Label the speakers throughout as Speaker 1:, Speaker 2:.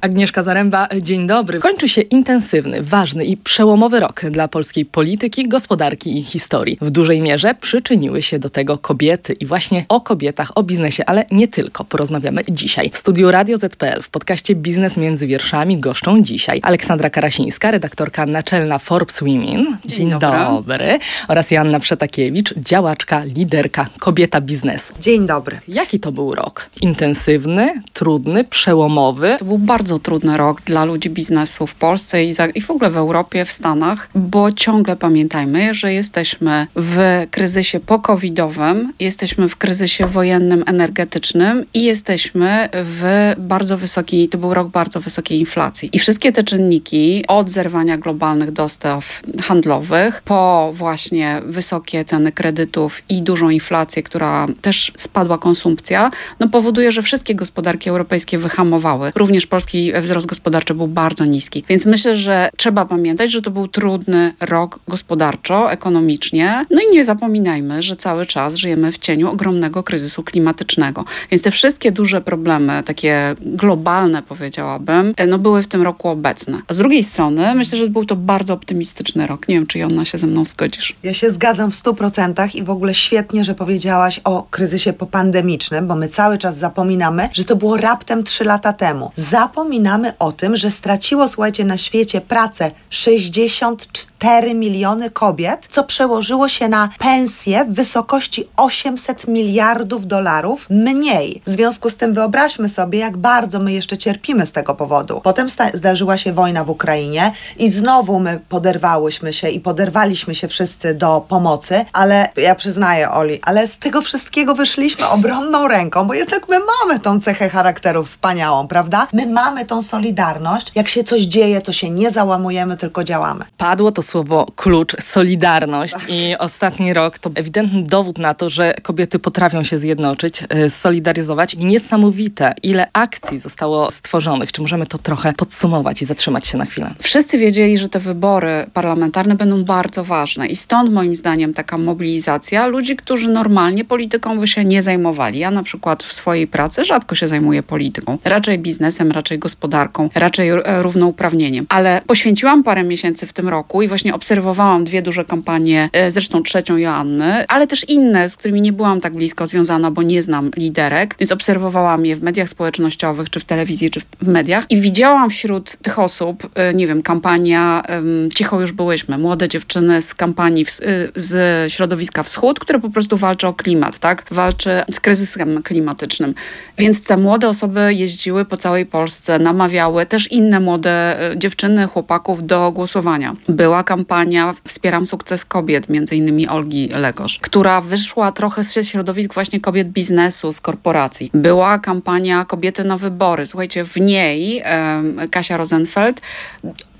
Speaker 1: Agnieszka Zaręba, dzień dobry. Kończy się intensywny, ważny i przełomowy rok dla polskiej polityki, gospodarki i historii. W dużej mierze przyczyniły się do tego kobiety i właśnie o kobietach, o biznesie, ale nie tylko. Porozmawiamy dzisiaj. W studiu Radio ZPL w podcaście Biznes między wierszami goszczą dzisiaj Aleksandra Karasińska, redaktorka naczelna Forbes Women.
Speaker 2: Dzień, dzień dobry.
Speaker 1: dobry. Oraz Joanna Przetakiewicz, działaczka, liderka, kobieta biznesu.
Speaker 3: Dzień dobry.
Speaker 1: Jaki to był rok? Intensywny, trudny, przełomowy?
Speaker 2: To był bardzo bardzo trudny rok dla ludzi biznesu w Polsce i, za, i w ogóle w Europie, w Stanach, bo ciągle pamiętajmy, że jesteśmy w kryzysie pokowidowym, jesteśmy w kryzysie wojennym, energetycznym i jesteśmy w bardzo wysokiej, to był rok bardzo wysokiej inflacji. I wszystkie te czynniki, od zerwania globalnych dostaw handlowych, po właśnie wysokie ceny kredytów i dużą inflację, która też spadła konsumpcja, no powoduje, że wszystkie gospodarki europejskie wyhamowały. Również wzrost gospodarczy był bardzo niski. Więc myślę, że trzeba pamiętać, że to był trudny rok gospodarczo, ekonomicznie. No i nie zapominajmy, że cały czas żyjemy w cieniu ogromnego kryzysu klimatycznego. Więc te wszystkie duże problemy, takie globalne powiedziałabym, no były w tym roku obecne. A z drugiej strony myślę, że był to bardzo optymistyczny rok. Nie wiem, czy Jonna się ze mną zgodzisz.
Speaker 3: Ja się zgadzam w stu procentach i w ogóle świetnie, że powiedziałaś o kryzysie popandemicznym, bo my cały czas zapominamy, że to było raptem trzy lata temu. Zapominamy zapominamy o tym, że straciło, słuchajcie, na świecie pracę 64 miliony kobiet, co przełożyło się na pensje w wysokości 800 miliardów dolarów mniej. W związku z tym wyobraźmy sobie, jak bardzo my jeszcze cierpimy z tego powodu. Potem zdarzyła się wojna w Ukrainie i znowu my poderwałyśmy się i poderwaliśmy się wszyscy do pomocy, ale ja przyznaję, Oli, ale z tego wszystkiego wyszliśmy obronną ręką, bo jednak my mamy tą cechę charakteru wspaniałą, prawda? My mamy mamy tą solidarność. Jak się coś dzieje, to się nie załamujemy, tylko działamy.
Speaker 1: Padło to słowo klucz, solidarność i ostatni rok to ewidentny dowód na to, że kobiety potrafią się zjednoczyć, e, solidaryzować. Niesamowite, ile akcji zostało stworzonych. Czy możemy to trochę podsumować i zatrzymać się na chwilę?
Speaker 2: Wszyscy wiedzieli, że te wybory parlamentarne będą bardzo ważne i stąd moim zdaniem taka mobilizacja ludzi, którzy normalnie polityką by się nie zajmowali. Ja na przykład w swojej pracy rzadko się zajmuję polityką, raczej biznesem, raczej gospodarką, raczej e, równouprawnieniem. Ale poświęciłam parę miesięcy w tym roku i właśnie obserwowałam dwie duże kampanie, e, zresztą trzecią Joanny, ale też inne, z którymi nie byłam tak blisko związana, bo nie znam liderek, więc obserwowałam je w mediach społecznościowych, czy w telewizji, czy w mediach i widziałam wśród tych osób, e, nie wiem, kampania Cicho już byłyśmy, młode dziewczyny z kampanii w, z środowiska Wschód, które po prostu walczy o klimat, tak? Walczy z kryzysem klimatycznym. Więc te młode osoby jeździły po całej Polsce namawiały też inne młode e, dziewczyny, chłopaków do głosowania. Była kampania Wspieram sukces kobiet, między innymi Olgi Legosz, która wyszła trochę z środowisk właśnie kobiet biznesu, z korporacji. Była kampania Kobiety na wybory. Słuchajcie, w niej Kasia Rosenfeld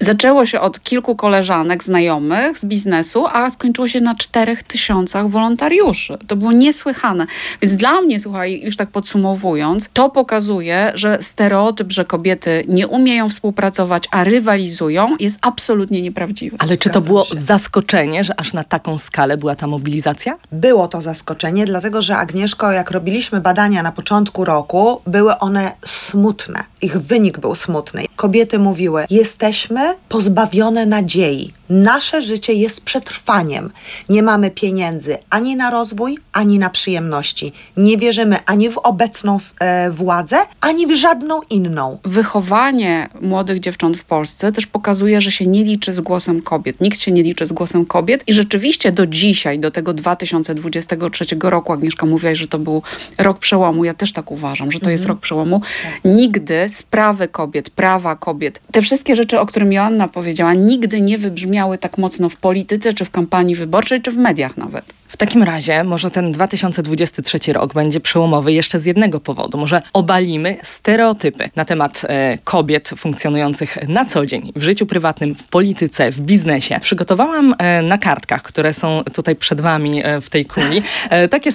Speaker 2: Zaczęło się od kilku koleżanek, znajomych z biznesu, a skończyło się na czterech tysiącach wolontariuszy. To było niesłychane. Więc dla mnie, słuchaj, już tak podsumowując, to pokazuje, że stereotyp, że kobiety nie umieją współpracować, a rywalizują, jest absolutnie nieprawdziwy.
Speaker 1: Ale czy to było się. zaskoczenie, że aż na taką skalę była ta mobilizacja?
Speaker 3: Było to zaskoczenie, dlatego że Agnieszko, jak robiliśmy badania na początku roku, były one smutne. Ich wynik był smutny. Kobiety mówiły: Jesteśmy pozbawione nadziei. Nasze życie jest przetrwaniem. Nie mamy pieniędzy ani na rozwój, ani na przyjemności. Nie wierzymy ani w obecną e, władzę, ani w żadną inną.
Speaker 2: Wychowanie młodych dziewcząt w Polsce też pokazuje, że się nie liczy z głosem kobiet. Nikt się nie liczy z głosem kobiet i rzeczywiście do dzisiaj, do tego 2023 roku, Agnieszka mówiła, że to był rok przełomu. Ja też tak uważam, że to mhm. jest rok przełomu. Tak. Nigdy sprawy kobiet, prawa kobiet, te wszystkie rzeczy, o których Joanna powiedziała, nigdy nie wybrzmiały tak mocno w polityce, czy w kampanii wyborczej, czy w mediach nawet.
Speaker 1: W takim razie może ten 2023 rok będzie przełomowy jeszcze z jednego powodu. Może obalimy stereotypy na temat e, kobiet funkcjonujących na co dzień w życiu prywatnym, w polityce, w biznesie. Przygotowałam e, na kartkach, które są tutaj przed wami e, w tej kuli, e, takie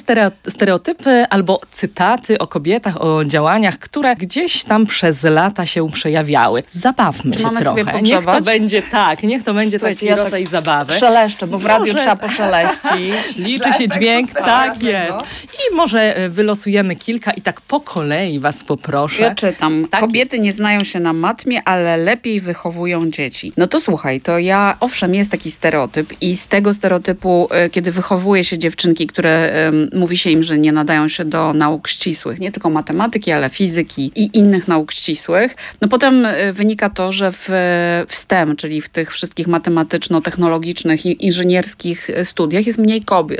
Speaker 1: stereotypy albo cytaty o kobietach, o działaniach, które gdzieś tam przez lata się przejawiały. Zabawmy Czy się
Speaker 2: mamy
Speaker 1: trochę.
Speaker 2: Sobie
Speaker 1: niech to będzie tak, niech to będzie Słuchajcie, taki ja rodzaj tak zabawy.
Speaker 2: Szeleszczę, bo w radiu Może... trzeba poszeleścić.
Speaker 1: Liczy się dźwięk, tak jest. I może e, wylosujemy kilka i tak po kolei was poproszę.
Speaker 2: Ja czytam.
Speaker 1: Tak
Speaker 2: Kobiety nie znają się na matmie, ale lepiej wychowują dzieci. No to słuchaj, to ja, owszem, jest taki stereotyp i z tego stereotypu, e, kiedy wychowuje się dziewczynki, które em, mówi się im, że nie nadają się do nauk ścisłych, nie tylko matematyki, ale fizyki i innych nauk ścisłych, no potem e, wynika to, że w, w STEM, czyli w tych wszystkich matematyczno-technologicznych i inżynierskich studiach jest mniej kobiet,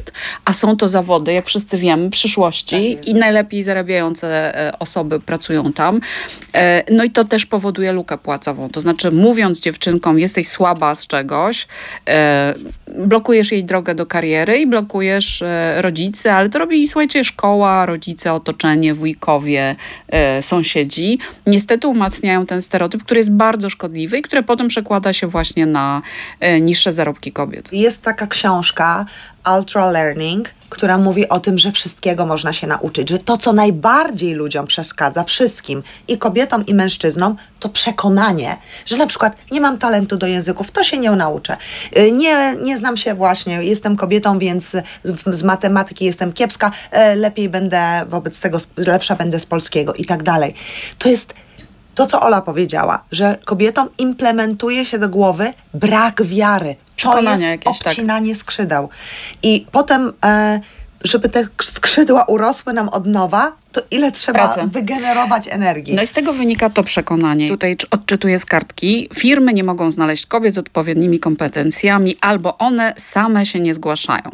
Speaker 2: a są to zawody, jak wszyscy wiemy, przyszłości i najlepiej zarabiające e, osoby pracują tam. E, No i to też powoduje lukę płacową. To znaczy, mówiąc dziewczynkom, jesteś słaba z czegoś, e, blokujesz jej drogę do kariery i blokujesz rodzice, ale to robi, słuchajcie, szkoła, rodzice, otoczenie, wujkowie, sąsiedzi. Niestety umacniają ten stereotyp, który jest bardzo szkodliwy i który potem przekłada się właśnie na niższe zarobki kobiet.
Speaker 3: Jest taka książka Ultra Learning, która mówi o tym, że wszystkiego można się nauczyć, że to, co najbardziej ludziom przeszkadza, wszystkim, i kobietom, i mężczyznom, to przekonanie, że na przykład nie mam talentu do języków, to się nie nauczę. Y, Nie, nie znam się właśnie, jestem kobietą, więc z matematyki jestem kiepska, e, lepiej będę wobec tego, lepsza będę z polskiego i tak dalej. To jest to, co Ola powiedziała, że kobietom implementuje się do głowy brak wiary. To
Speaker 2: Przekonania
Speaker 3: jest
Speaker 2: jakieś, tak.
Speaker 3: obcinanie skrzydeł. I potem, e, żeby te skrzydła urosły nam od nowa, to ile trzeba
Speaker 2: Pracy.
Speaker 3: wygenerować energii.
Speaker 2: No i z tego wynika to przekonanie. Tutaj cz- odczytuję z kartki. Firmy nie mogą znaleźć kobiet z odpowiednimi kompetencjami, albo one same się nie zgłaszają.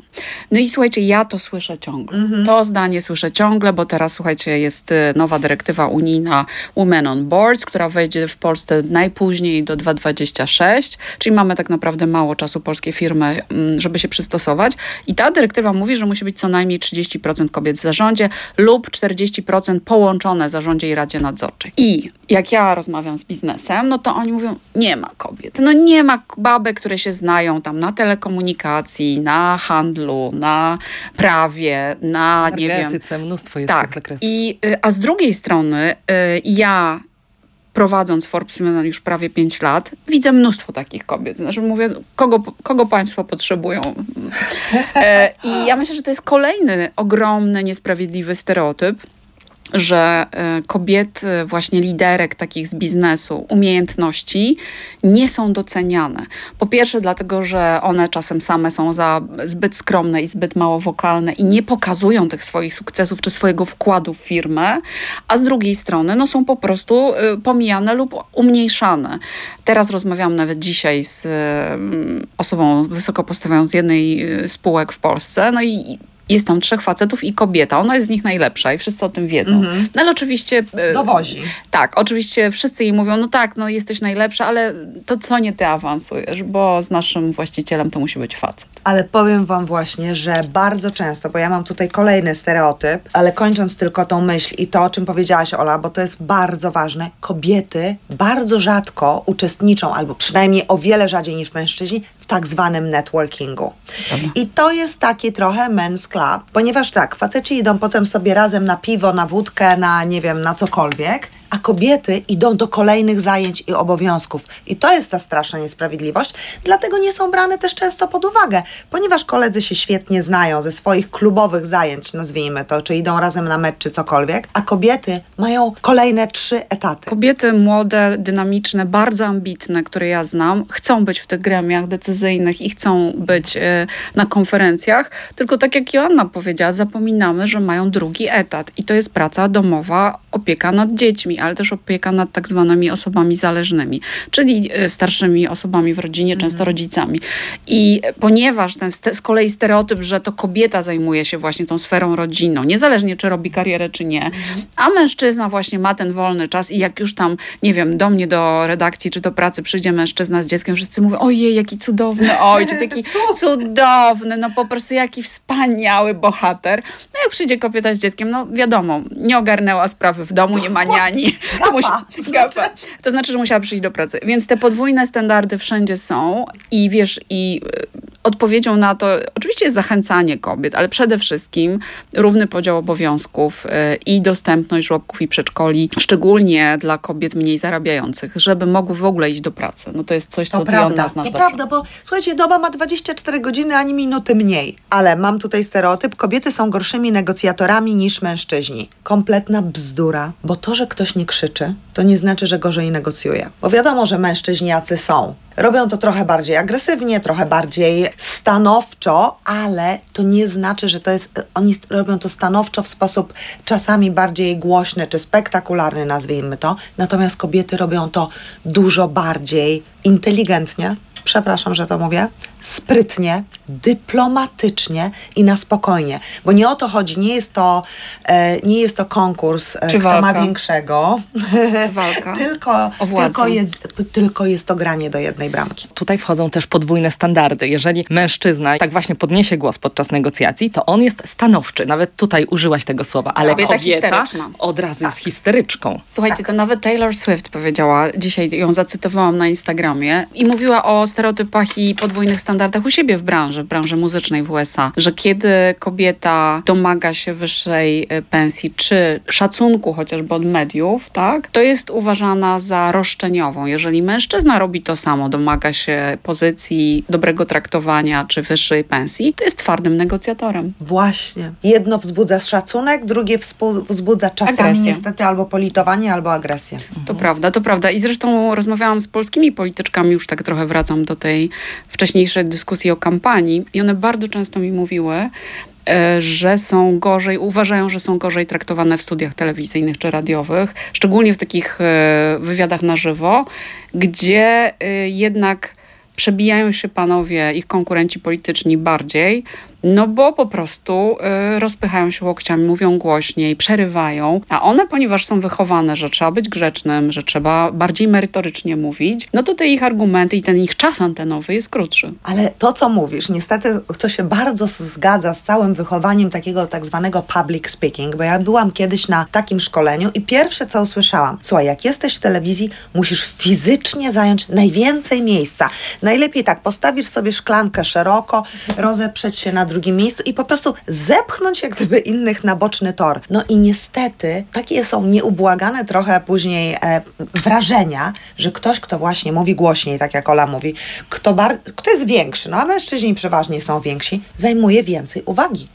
Speaker 2: No i słuchajcie, ja to słyszę ciągle. To zdanie słyszę ciągle, bo teraz słuchajcie, jest y, nowa dyrektywa unijna Women on Boards, która wejdzie w Polsce najpóźniej do 2026, czyli mamy tak naprawdę mało czasu polskie firmy, mm, żeby się przystosować. I ta dyrektywa mówi, że musi być co najmniej 30% kobiet w zarządzie lub 40% połączone zarządzie i radzie nadzorczej. I jak ja rozmawiam z biznesem, no to oni mówią, nie ma kobiet. No nie ma babek, które się znają tam na telekomunikacji, na handlu, na prawie, na nie wiem,
Speaker 1: mnóstwo jest
Speaker 2: tak.
Speaker 1: tych zakresów.
Speaker 2: I, y, a z drugiej strony y, ja prowadząc Forbes Women już prawie 5 lat, widzę mnóstwo takich kobiet. Znaczy mówię, kogo, kogo państwo potrzebują? E, I ja myślę, że to jest kolejny ogromny, niesprawiedliwy stereotyp, że e, kobiety, właśnie liderek takich z biznesu, umiejętności nie są doceniane. Po pierwsze, dlatego, że one czasem same są za zbyt skromne i zbyt mało wokalne i nie pokazują tych swoich sukcesów czy swojego wkładu w firmę, a z drugiej strony no, są po prostu y, pomijane lub umniejszane. Teraz rozmawiałam nawet dzisiaj z y, osobą wysoko postawioną z jednej y, spółek w Polsce, no i jest tam trzech facetów i kobieta. Ona jest z nich najlepsza i wszyscy o tym wiedzą. No ale oczywiście... y,
Speaker 3: Dowozi.
Speaker 2: tak, oczywiście wszyscy jej mówią, no tak, no jesteś najlepsza, ale to co nie ty awansujesz, bo z naszym właścicielem to musi być facet.
Speaker 3: Ale powiem Wam właśnie, że bardzo często, bo ja mam tutaj kolejny stereotyp, ale kończąc tylko tą myśl i to, o czym powiedziałaś, Ola, bo to jest bardzo ważne, kobiety bardzo rzadko uczestniczą, albo przynajmniej o wiele rzadziej niż mężczyźni, w tak zwanym networkingu. I to jest taki trochę men's ponieważ tak, faceci idą potem sobie razem na piwo, na wódkę, na nie wiem, na cokolwiek, a kobiety idą do kolejnych zajęć i obowiązków. I to jest ta straszna niesprawiedliwość, dlatego nie są brane też często pod uwagę, ponieważ koledzy się świetnie znają ze swoich klubowych zajęć, nazwijmy to, czy idą razem na mecz, czy cokolwiek, a kobiety mają kolejne trzy etaty.
Speaker 2: Kobiety młode, dynamiczne, bardzo ambitne, które ja znam, chcą być w tych gremiach decyzyjnych i chcą być e, na konferencjach, tylko tak jak Joanna powiedziała, zapominamy, że mają drugi etat i to jest praca domowa, opieka nad dziećmi, ale też opieka nad tak zwanymi osobami zależnymi, czyli e, starszymi osobami w rodzinie, często rodzicami. I ponieważ ten z kolei stereotyp, że to kobieta zajmuje się właśnie tą sferą rodzinną, niezależnie czy robi karierę, czy nie, a mężczyzna właśnie ma ten wolny czas i jak już tam, nie wiem, do mnie do redakcji czy do pracy przyjdzie mężczyzna z dzieckiem, wszyscy mówią, ojej, jaki cudowny ojciec, jaki cudowny, no po prostu jaki wspaniały bohater. No jak przyjdzie kobieta z dzieckiem, no wiadomo, nie ogarnęła sprawy w domu, nie ma niani. To, musi, zgapa. to znaczy, że musiała przyjść do pracy. Więc te podwójne standardy wszędzie są i wiesz, i y, odpowiedzią na to oczywiście jest zachęcanie kobiet, ale przede wszystkim równy podział obowiązków y, i dostępność żłobków i przedszkoli, szczególnie dla kobiet mniej zarabiających, żeby mogły w ogóle iść do pracy. No to jest coś, co
Speaker 3: To prawda,
Speaker 2: nas
Speaker 3: to
Speaker 2: dobrze.
Speaker 3: prawda, bo słuchajcie, doba ma 24 godziny, ani minuty mniej. Ale mam tutaj stereotyp, kobiety są gorszymi negocjatorami niż mężczyźni. Kompletna bzdura, bo to, że ktoś nie krzyczy, to nie znaczy, że gorzej negocjuje. Bo wiadomo, że mężczyźni jacy są. Robią to trochę bardziej agresywnie, trochę bardziej stanowczo, ale to nie znaczy, że to jest. Oni robią to stanowczo w sposób czasami bardziej głośny czy spektakularny, nazwijmy to. Natomiast kobiety robią to dużo bardziej inteligentnie. Przepraszam, że to mówię. Sprytnie, dyplomatycznie i na spokojnie. Bo nie o to chodzi, nie jest to, e, nie jest to konkurs, e,
Speaker 2: Czy
Speaker 3: kto ma
Speaker 2: walka?
Speaker 3: większego.
Speaker 2: Walka
Speaker 3: tylko,
Speaker 2: o władzę.
Speaker 3: tylko, jest, tylko jest to granie do jednej bramki.
Speaker 1: Tutaj wchodzą też podwójne standardy. Jeżeli mężczyzna tak właśnie podniesie głos podczas negocjacji, to on jest stanowczy. Nawet tutaj użyłaś tego słowa, ale
Speaker 2: Kobieta
Speaker 1: kobieta,
Speaker 2: histeryczna.
Speaker 1: od razu jest histeryczką.
Speaker 2: Słuchajcie, to nawet Taylor Swift powiedziała, dzisiaj ją zacytowałam na Instagramie i mówiła o stereotypach i podwójnych standardach u siebie w branży, w branży muzycznej w USA, że kiedy kobieta domaga się wyższej e, pensji czy szacunku chociażby od mediów, tak, to jest uważana za roszczeniową. Jeżeli mężczyzna robi to samo, domaga się pozycji, dobrego traktowania czy wyższej pensji, to jest twardym negocjatorem.
Speaker 3: Właśnie. Jedno wzbudza szacunek, drugie wzbudza czasami
Speaker 2: Agresję.
Speaker 3: niestety albo politowanie, albo agresję.
Speaker 2: To prawda, to prawda. I zresztą rozmawiałam z polskimi polityczkami, już tak trochę wracam do tej wcześniejszej dyskusji o kampanii, i one bardzo często mi mówiły, e, że są gorzej, uważają, że są gorzej traktowane w studiach telewizyjnych czy radiowych, szczególnie w takich e, wywiadach na żywo, gdzie e, jednak przebijają się panowie, ich konkurenci polityczni bardziej, no bo po prostu y, rozpychają się łokciami, mówią głośniej, przerywają, a one, ponieważ są wychowane, że trzeba być grzecznym, że trzeba bardziej merytorycznie mówić, no to te ich argumenty i ten ich czas antenowy jest krótszy.
Speaker 3: Ale to, co mówisz, niestety to się bardzo zgadza z całym wychowaniem takiego tak zwanego public speaking, bo ja byłam kiedyś na takim szkoleniu i pierwsze, co usłyszałam, słuchaj, jak jesteś w telewizji, musisz fizycznie zająć najwięcej miejsca. Najlepiej tak, postawisz sobie szklankę szeroko, rozeprzeć się na drugim miejscu i po prostu zepchnąć jak gdyby innych na boczny tor. No i niestety takie są nieubłagane trochę później e, wrażenia, że ktoś, kto właśnie mówi głośniej, tak jak Ola mówi, kto, bar- kto jest większy, no a mężczyźni przeważnie są więksi, zajmuje więcej uwagi.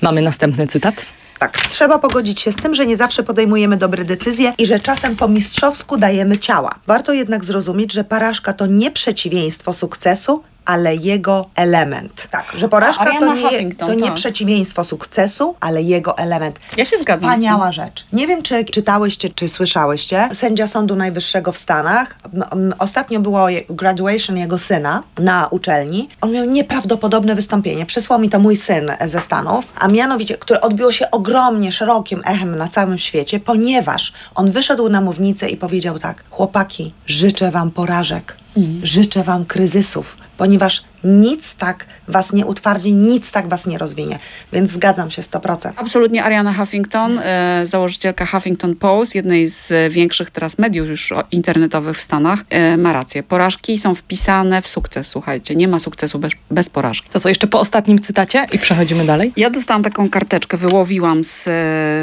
Speaker 1: Mamy następny cytat.
Speaker 3: Tak, trzeba pogodzić się z tym, że nie zawsze podejmujemy dobre decyzje i że czasem po mistrzowsku dajemy ciała. Warto jednak zrozumieć, że porażka to nie przeciwieństwo sukcesu, ale jego element. Tak, że porażka
Speaker 2: Ariana
Speaker 3: to nie, to nie
Speaker 2: tak.
Speaker 3: przeciwieństwo sukcesu, ale jego element.
Speaker 2: Ja się zgadzam z tym.
Speaker 3: Wspaniała rzecz. Nie wiem, czy czytałyście, czy słyszałyście. Sędzia Sądu Najwyższego w Stanach. Ostatnio było graduation jego syna na uczelni. On miał nieprawdopodobne wystąpienie. Przysłał mi to mój syn ze Stanów, a mianowicie, które odbiło się ogromnie szerokim echem na całym świecie, ponieważ on wyszedł na mównicę i powiedział tak: Chłopaki, życzę wam porażek, życzę wam kryzysów, ponieważ nic tak was nie utwardzi, nic tak was nie rozwinie. Więc zgadzam się 100%.
Speaker 2: Absolutnie Ariana Huffington, e, założycielka Huffington Post, jednej z e, większych teraz mediów już internetowych w Stanach, e, ma rację. Porażki są wpisane w sukces, słuchajcie. Nie ma sukcesu bez, bez porażki.
Speaker 1: To co, jeszcze po ostatnim cytacie i przechodzimy dalej?
Speaker 2: Ja dostałam taką karteczkę, wyłowiłam z,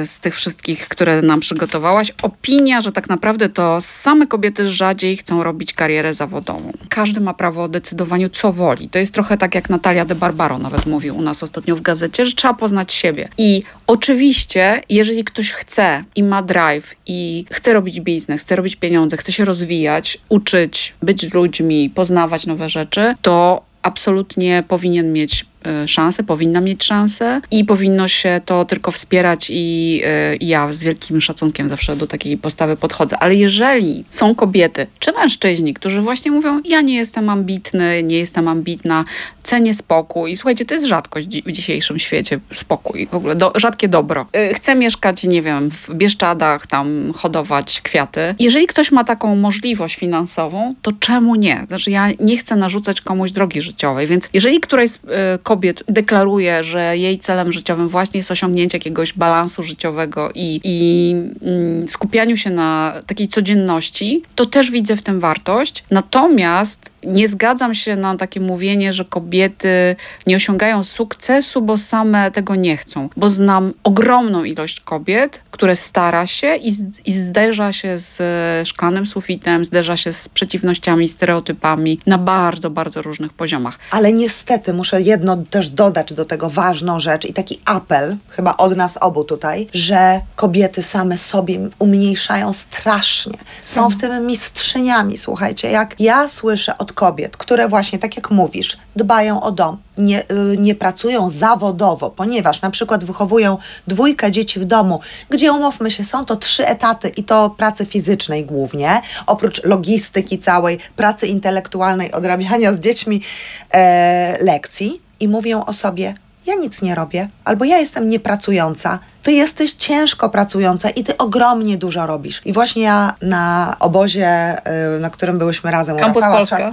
Speaker 2: z tych wszystkich, które nam przygotowałaś. Opinia, że tak naprawdę to same kobiety rzadziej chcą robić karierę zawodową. Każdy ma prawo o decydowaniu, co woli. To jest trochę tak, jak Natalia de Barbaro nawet mówił u nas ostatnio w gazecie, że trzeba poznać siebie. I oczywiście, jeżeli ktoś chce i ma drive i chce robić biznes, chce robić pieniądze, chce się rozwijać, uczyć, być z ludźmi, poznawać nowe rzeczy, to absolutnie powinien mieć szansę, powinna mieć szansę i powinno się to tylko wspierać i y, ja z wielkim szacunkiem zawsze do takiej postawy podchodzę. Ale jeżeli są kobiety czy mężczyźni, którzy właśnie mówią, ja nie jestem ambitny, nie jestem ambitna, cenię spokój i słuchajcie, to jest rzadkość w dzisiejszym świecie, spokój, w ogóle do, rzadkie dobro. Y, Chcę mieszkać, nie wiem, w Bieszczadach, tam hodować kwiaty. Jeżeli ktoś ma taką możliwość finansową, to czemu nie? Znaczy ja nie chcę narzucać komuś drogi życiowej, więc jeżeli któraś z y, kobiet deklaruje, że jej celem życiowym właśnie jest osiągnięcie jakiegoś balansu życiowego i, i mm, skupianiu się na takiej codzienności, to też widzę w tym wartość. Natomiast nie zgadzam się na takie mówienie, że kobiety nie osiągają sukcesu, bo same tego nie chcą. Bo znam ogromną ilość kobiet, które stara się i, i zderza się z szklanym sufitem, zderza się z przeciwnościami, stereotypami na bardzo, bardzo różnych poziomach.
Speaker 3: Ale niestety muszę jedno też dodać do tego ważną rzecz i taki apel, chyba od nas obu tutaj, że kobiety same sobie umniejszają strasznie. Są w tym mistrzyniami, słuchajcie. Jak ja słyszę od kobiet, które właśnie, tak jak mówisz, dbają o dom, nie, y, nie pracują zawodowo, ponieważ na przykład wychowują dwójkę dzieci w domu, gdzie umówmy się, są to trzy etaty i to pracy fizycznej głównie, oprócz logistyki całej, pracy intelektualnej, odrabiania z dziećmi e, lekcji i mówią o sobie, ja nic nie robię, albo ja jestem niepracująca, ty jesteś ciężko pracująca i ty ogromnie dużo robisz. I właśnie ja na obozie, y, na którym byłyśmy razem,
Speaker 2: Campus
Speaker 3: Rafała
Speaker 2: Polska, tak?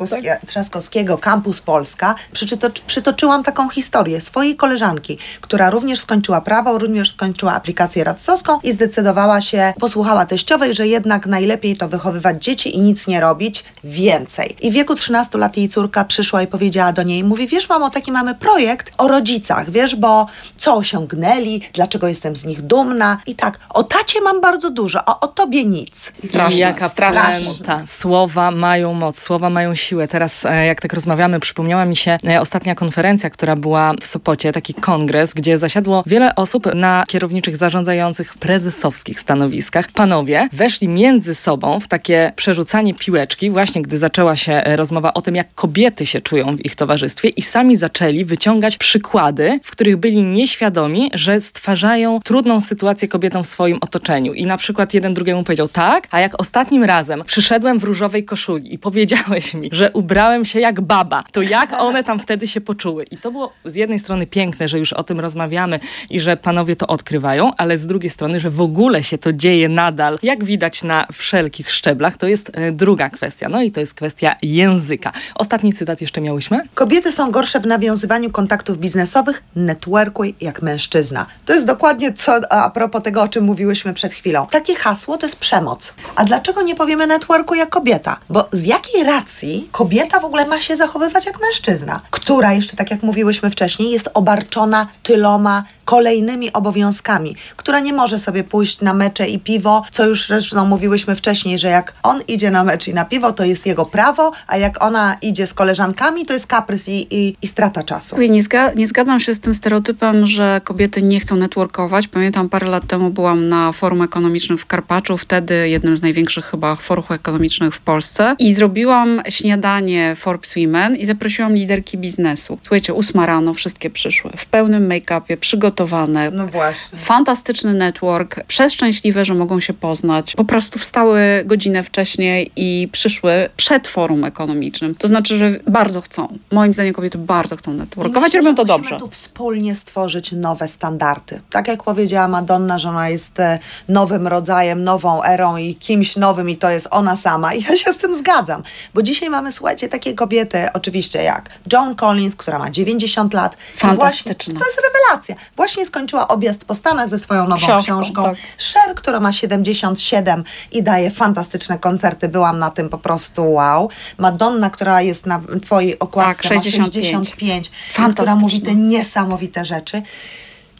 Speaker 3: Trzaskowskiego, Campus Polska, przyto- przytoczyłam taką historię swojej koleżanki, która również skończyła prawo, również skończyła aplikację radcowską i zdecydowała się, posłuchała teściowej, że jednak najlepiej to wychowywać dzieci i nic nie robić więcej. I w wieku 13 lat jej córka przyszła i powiedziała do niej, mówi, wiesz mamo, taki mamy projekt o rodzicach, wiesz, bo co osiągnęli, dlaczego jestem z nich dumna i tak, o tacie mam bardzo dużo, a o tobie nic.
Speaker 2: Straszne,
Speaker 1: jaka
Speaker 2: straszne.
Speaker 1: puenta. Słowa mają moc, słowa mają siłę. Teraz, e, jak tak rozmawiamy, przypomniała mi się e, ostatnia konferencja, która była w Sopocie, taki kongres, gdzie zasiadło wiele osób na kierowniczych, zarządzających, prezesowskich stanowiskach. Panowie weszli między sobą w takie przerzucanie piłeczki, właśnie gdy zaczęła się e, rozmowa o tym, jak kobiety się czują w ich towarzystwie i sami zaczęli wyciągać przykłady, w których byli nieświadomi, że stwarzają trudną sytuację kobietom w swoim otoczeniu. I na przykład jeden drugiemu powiedział tak, a jak ostatnim razem przyszedłem w różowej koszuli i powiedziałeś mi, że ubrałem się jak baba, to jak one tam wtedy się poczuły? I to było z jednej strony piękne, że już o tym rozmawiamy i że panowie to odkrywają, ale z drugiej strony, że w ogóle się to dzieje nadal, jak widać na wszelkich szczeblach, to jest e, druga kwestia. No i to jest kwestia języka. Ostatni cytat jeszcze miałyśmy?
Speaker 3: Kobiety są gorsze w nawiązywaniu kontaktów biznesowych, networkuj jak mężczyzna. To jest dokładnie co a propos tego, o czym mówiłyśmy przed chwilą. Takie hasło to jest przemoc. A dlaczego nie powiemy networku jak kobieta? Bo z jakiej racji kobieta w ogóle ma się zachowywać jak mężczyzna, która jeszcze, tak jak mówiłyśmy wcześniej, jest obarczona tyloma kolejnymi obowiązkami, która nie może sobie pójść na mecze i piwo, co już zresztą mówiłyśmy wcześniej, że jak on idzie na mecz i na piwo, to jest jego prawo, a jak ona idzie z koleżankami, to jest kaprys i, i, i strata czasu.
Speaker 2: Nie, zga- nie zgadzam się z tym stereotypem, że kobiety nie chcą networkować. Pamiętam parę lat temu byłam na forum ekonomicznym w Karpaczu, wtedy jednym z największych chyba forów ekonomicznych w Polsce i zrobiłam śniadanie Forbes Women i zaprosiłam liderki biznesu. Słuchajcie, ósma rano wszystkie przyszły w pełnym make-upie, przygotowane.
Speaker 3: No właśnie.
Speaker 2: Fantastyczny network, przeszczęśliwe, że mogą się poznać. Po prostu wstały godzinę wcześniej i przyszły przed forum ekonomicznym. To znaczy, że bardzo chcą. Moim zdaniem kobiety bardzo chcą networkować,
Speaker 3: myślę,
Speaker 2: robią to dobrze.
Speaker 3: tu wspólnie stworzyć nowe standardy. Tak jak powiedziała Madonna, że ona jest e, nowym rodzajem, nową erą i kimś nowym i to jest ona sama. I ja się z tym zgadzam, bo dzisiaj mamy, słuchajcie, takie kobiety, oczywiście jak Joan Collins, która ma 90 lat.
Speaker 2: Fantastyczna.
Speaker 3: Właśnie, to jest rewelacja. Właśnie skończyła objazd po Stanach ze swoją nową
Speaker 2: Książką,
Speaker 3: książką.
Speaker 2: tak.
Speaker 3: Cher, która ma 77 i daje fantastyczne koncerty. Byłam na tym po prostu wow. Madonna, która jest na twojej okładce,
Speaker 2: Tak,
Speaker 3: ma
Speaker 2: 65.
Speaker 3: 65 która mówi te niesamowite rzeczy.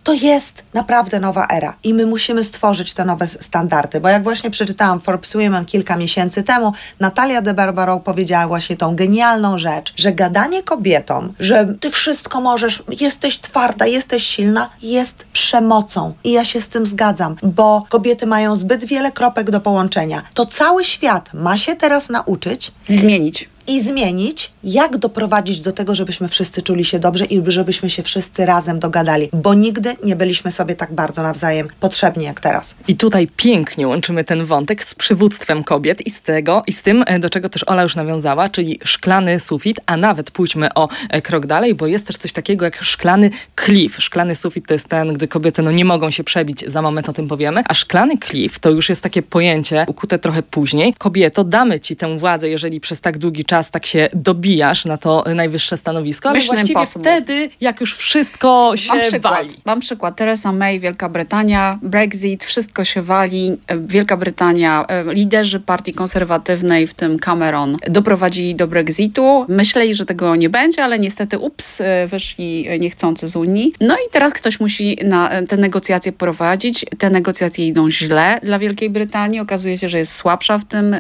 Speaker 3: To jest naprawdę nowa era i my musimy stworzyć te nowe standardy, bo jak właśnie przeczytałam Forbes Women kilka miesięcy temu, Natalia de Barbaro powiedziała właśnie tą genialną rzecz, że gadanie kobietom, że ty wszystko możesz, jesteś twarda, jesteś silna, jest przemocą. I ja się z tym zgadzam, bo kobiety mają zbyt wiele kropek do połączenia. To cały świat ma się teraz nauczyć,
Speaker 2: Zmienić.
Speaker 3: I zmienić, jak doprowadzić do tego, żebyśmy wszyscy czuli się dobrze i żebyśmy się wszyscy razem dogadali, bo nigdy nie byliśmy sobie tak bardzo nawzajem potrzebni jak teraz.
Speaker 1: I tutaj pięknie łączymy ten wątek z przywództwem kobiet i z tego, i z tym, e, do czego też Ola już nawiązała, czyli szklany sufit, a nawet pójdźmy o e, krok dalej, bo jest też coś takiego jak szklany klif. Szklany sufit to jest ten, gdy kobiety no, nie mogą się przebić, za moment o tym powiemy, a szklany klif to już jest takie pojęcie ukute trochę później. Kobieto, damy ci tę władzę, jeżeli przez tak długi czas czas tak się dobijasz na to najwyższe stanowisko, ale
Speaker 2: Mission
Speaker 1: właściwie
Speaker 2: impossible.
Speaker 1: wtedy, jak już wszystko się
Speaker 2: Mam przykład.
Speaker 1: wali.
Speaker 2: Mam przykład. Theresa May, Wielka Brytania, Brexit, wszystko się wali. E, Wielka Brytania, e, liderzy partii konserwatywnej, w tym Cameron, doprowadzili do Brexitu. Myśleli, że tego nie będzie, ale niestety ups, e, wyszli niechcący z Unii. No i teraz ktoś musi na te negocjacje prowadzić. Te negocjacje idą źle dla Wielkiej Brytanii. Okazuje się, że jest słabsza w tym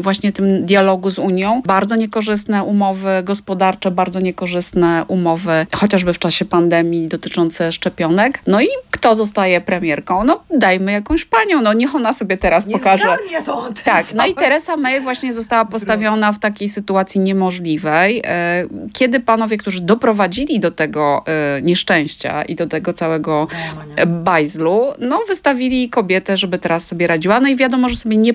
Speaker 2: właśnie tym dialogu z Unią. Bardzo niekorzystne umowy gospodarcze, bardzo niekorzystne umowy, chociażby w czasie pandemii dotyczące szczepionek. No i kto zostaje premierką? No dajmy jakąś panią, no niech ona sobie teraz
Speaker 3: Nie
Speaker 2: pokaże.
Speaker 3: to
Speaker 2: Tak, no i Teresa May właśnie została postawiona w takiej sytuacji niemożliwej, e, kiedy panowie, którzy doprowadzili do tego e, nieszczęścia i do tego całego bajzlu, no wystawili kobietę, żeby teraz sobie radziła, no i wiadomo, że sobie nie,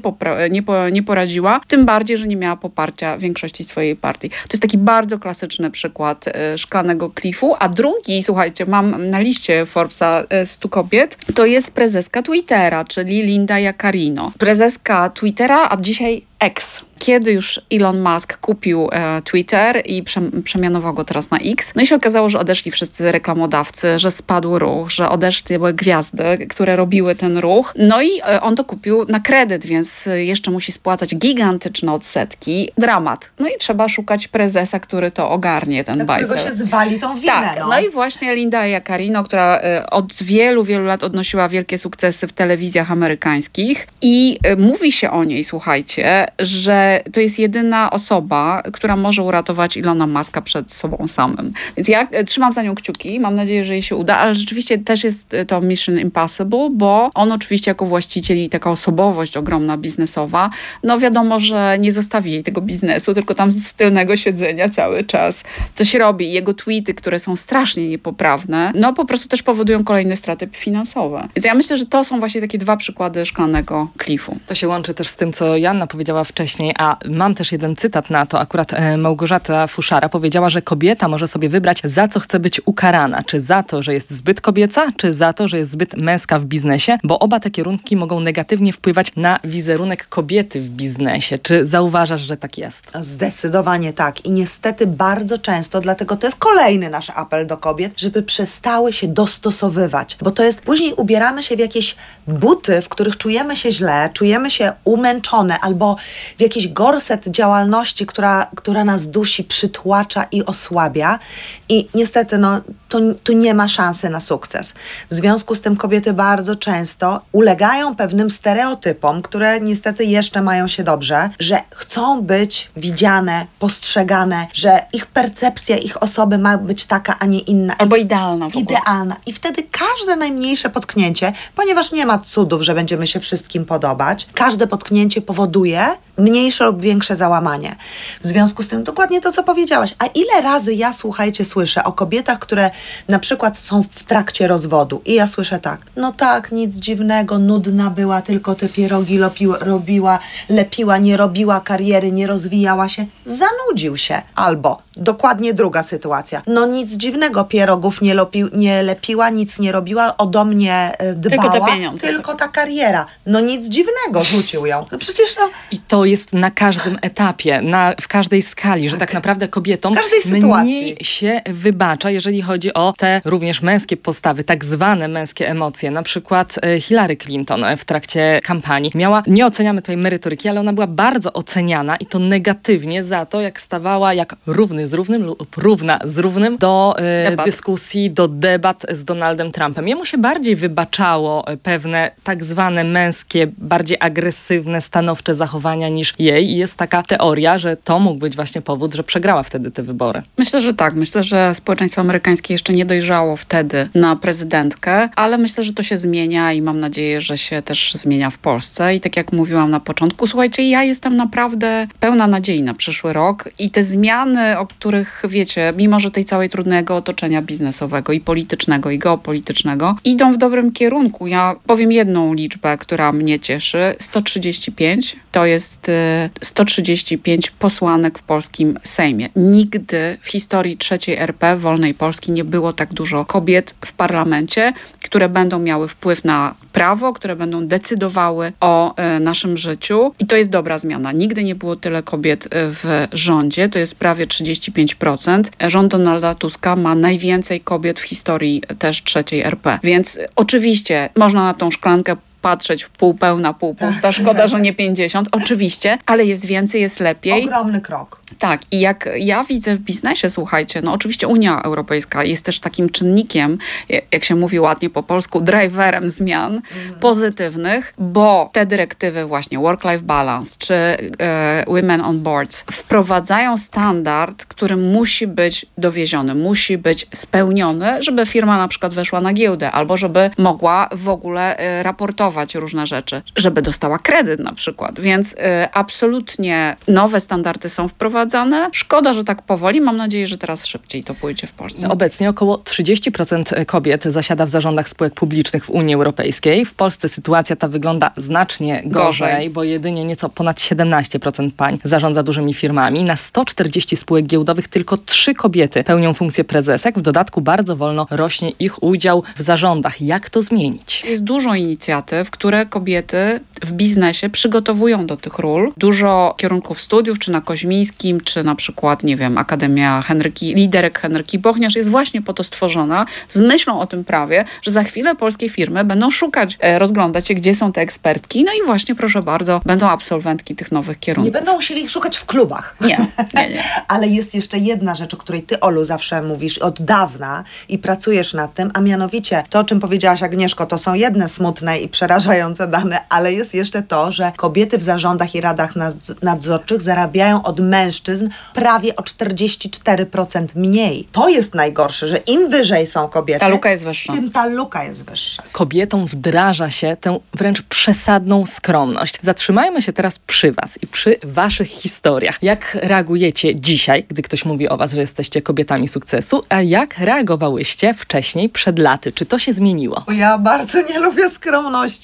Speaker 2: nie, po, nie poradziła, tym bardziej, że nie miała poparcia większości swojej partii. To jest taki bardzo klasyczny przykład e, szklanego klifu, a drugi, słuchajcie, mam na liście Forbesa e, 100 kobiet, to jest prezeska Twittera, czyli Linda Jacarino. Prezeska Twittera, a dzisiaj X. Kiedy już Elon Musk kupił e, Twitter i przem- przemianował go teraz na X, no i się okazało, że odeszli wszyscy reklamodawcy, że spadł ruch, że odeszły gwiazdy, które robiły ten ruch. No i e, on to kupił na kredyt, więc jeszcze musi spłacać gigantyczne odsetki. Dramat. No i trzeba szukać prezesa, który to ogarnie, ten bajzel.
Speaker 3: się zwali tą winę.
Speaker 2: Tak,
Speaker 3: no.
Speaker 2: no i właśnie Linda Jacarino, która e, od wielu, wielu lat odnosiła wielkie sukcesy w telewizjach amerykańskich i e, mówi się o niej, słuchajcie, że to jest jedyna osoba, która może uratować Ilona Maska przed sobą samym. Więc ja e, trzymam za nią kciuki, mam nadzieję, że jej się uda, ale rzeczywiście też jest e, to Mission Impossible, bo on oczywiście jako właściciel i taka osobowość ogromna biznesowa, no wiadomo, że nie zostawi jej tego biznesu, tylko tam z tylnego siedzenia cały czas coś robi. Jego tweety, które są strasznie niepoprawne, no po prostu też powodują kolejne straty finansowe. Więc ja myślę, że to są właśnie takie dwa przykłady szklanego klifu.
Speaker 1: To się łączy też z tym, co Janna powiedziała wcześniej, a mam też jeden cytat na to. Akurat e, Małgorzata Fuszara powiedziała, że kobieta może sobie wybrać, za co chce być ukarana. Czy za to, że jest zbyt kobieca, czy za to, że jest zbyt męska w biznesie, bo oba te kierunki mogą negatywnie wpływać na wizerunek kobiety w biznesie. Czy zauważasz, że tak jest?
Speaker 3: Zdecydowanie tak. I niestety bardzo często, dlatego to jest kolejny nasz apel do kobiet, żeby przestały się dostosowywać. Bo to jest, później ubieramy się w jakieś buty, w których czujemy się źle, czujemy się umęczone, albo w jakiś gorset działalności, która, która nas dusi, przytłacza i osłabia. I niestety, no, to, tu nie ma szansy na sukces. W związku z tym kobiety bardzo często ulegają pewnym stereotypom, które niestety jeszcze mają się dobrze, że chcą być widziane, postrzegane, że ich percepcja ich osoby ma być taka, a nie inna.
Speaker 2: Albo idealna w ogóle.
Speaker 3: Idealna. I wtedy każde najmniejsze potknięcie, ponieważ nie ma cudów, że będziemy się wszystkim podobać, każde potknięcie powoduje mniejsze lub większe załamanie. W związku z tym dokładnie to, co powiedziałaś. A ile razy ja, słuchajcie, słyszę o kobietach, które na przykład są w trakcie rozwodu i ja słyszę tak, no tak, nic dziwnego, nudna była, tylko te pierogi lopiła, robiła, lepiła, nie robiła kariery, nie rozwijała się, zanudził się. Albo dokładnie druga sytuacja, no nic dziwnego, pierogów nie, lopił, nie lepiła, nic nie robiła, ode mnie e, dbała,
Speaker 2: Tylko te pieniądze.
Speaker 3: tylko ta kariera. No nic dziwnego, rzucił ją. No przecież no,
Speaker 1: I to jest na każdym etapie, na, w każdej skali, że tak naprawdę kobietom
Speaker 3: każdej sytuacji.
Speaker 1: mniej się wybacza, jeżeli chodzi o te również męskie postawy, tak zwane męskie emocje. Na przykład e, Hillary Clinton e, w trakcie kampanii miała, nie oceniamy tutaj merytoryki, ale ona była bardzo oceniana i to negatywnie za to, jak stawała jak równy z równym lub równa z równym do e,
Speaker 2: Debat.
Speaker 1: dyskusji, do debat z Donaldem Trumpem. Jemu się bardziej wybaczało e, pewne tak zwane męskie, bardziej agresywne, stanowcze zachowania niż jej. I jest taka teoria, że to mógł być właśnie powód, że przegrała wtedy te wybory.
Speaker 2: Myślę, że tak. Myślę, że społeczeństwo amerykańskie jeszcze nie dojrzało wtedy na prezydentkę, ale myślę, że to się zmienia i mam nadzieję, że się też zmienia w Polsce. I tak jak mówiłam na początku, słuchajcie, ja jestem naprawdę pełna nadziei na przyszły rok i te zmiany, o których wiecie, mimo że tej całej trudnego otoczenia biznesowego i politycznego i geopolitycznego, idą w dobrym kierunku. Ja powiem jedną liczbę, która mnie cieszy. 135 to jest e, 135 posłanek w polskim Sejmie. Nigdy w historii trzeciej RP, wolnej Polski, nie było tak dużo kobiet w parlamencie, które będą miały wpływ na prawo, które będą decydowały o e, naszym życiu. I to jest dobra zmiana. Nigdy nie było tyle kobiet e, w rządzie, to jest prawie 35%. Rząd Donalda Tuska ma najwięcej kobiet w historii też trzeciej RP. Więc oczywiście można na tą szklankę patrzeć w pół pełna, pół pusta. Szkoda, że nie 50, oczywiście, ale jest więcej, jest lepiej.
Speaker 3: Ogromny krok.
Speaker 2: Tak, i jak ja widzę w biznesie, słuchajcie, no oczywiście Unia Europejska jest też takim czynnikiem, jak się mówi ładnie po polsku, driverem zmian mm. pozytywnych, bo te dyrektywy właśnie work-life balance czy e, women on boards wprowadzają standard, który musi być dowieziony, musi być spełniony, żeby firma na przykład weszła na giełdę albo żeby mogła w ogóle e, raportować różne rzeczy, żeby dostała kredyt na przykład. Więc e, absolutnie nowe standardy są wprowadzane wprowadzane. Szkoda, że tak powoli. Mam nadzieję, że teraz szybciej to pójdzie w Polsce.
Speaker 1: Obecnie około 30% kobiet zasiada w zarządach spółek publicznych w Unii Europejskiej. W Polsce sytuacja ta wygląda znacznie gorzej, gorzej. bo jedynie nieco ponad 17% pań zarządza dużymi firmami. Na 140 spółek giełdowych tylko 3 kobiety pełnią funkcję prezesek. W dodatku bardzo wolno rośnie ich udział w zarządach. Jak to zmienić?
Speaker 2: Jest dużo inicjatyw, które kobiety w biznesie przygotowują do tych ról. Dużo kierunków studiów, czy na Koźmińskim, czy na przykład, nie wiem, Akademia Henryki, liderek Henryki Bochniarz jest właśnie po to stworzona z myślą o tym prawie, że za chwilę polskie firmy będą szukać, e, rozglądać się, gdzie są te ekspertki, no i właśnie, proszę bardzo, będą absolwentki tych nowych kierunków.
Speaker 3: Nie będą musieli ich szukać w klubach.
Speaker 2: Nie, nie, nie.
Speaker 3: Ale jest jeszcze jedna rzecz, o której ty, Olu, zawsze mówisz od dawna i pracujesz nad tym, a mianowicie to, o czym powiedziałaś Agnieszko, to są jedne smutne i przerażające dane, ale jest jeszcze to, że kobiety w zarządach i radach nadzorczych zarabiają od mężczyzn mężczyzn prawie o 44% mniej. To jest najgorsze, że im wyżej są kobiety,
Speaker 2: ta luka jest wyższa.
Speaker 3: tym ta luka jest wyższa.
Speaker 1: Kobietom wdraża się tę wręcz przesadną skromność. Zatrzymajmy się teraz przy Was i przy Waszych historiach. Jak reagujecie dzisiaj, gdy ktoś mówi o Was, że jesteście kobietami sukcesu, a jak reagowałyście wcześniej, przed laty? Czy to się zmieniło?
Speaker 3: Ja bardzo nie lubię skromności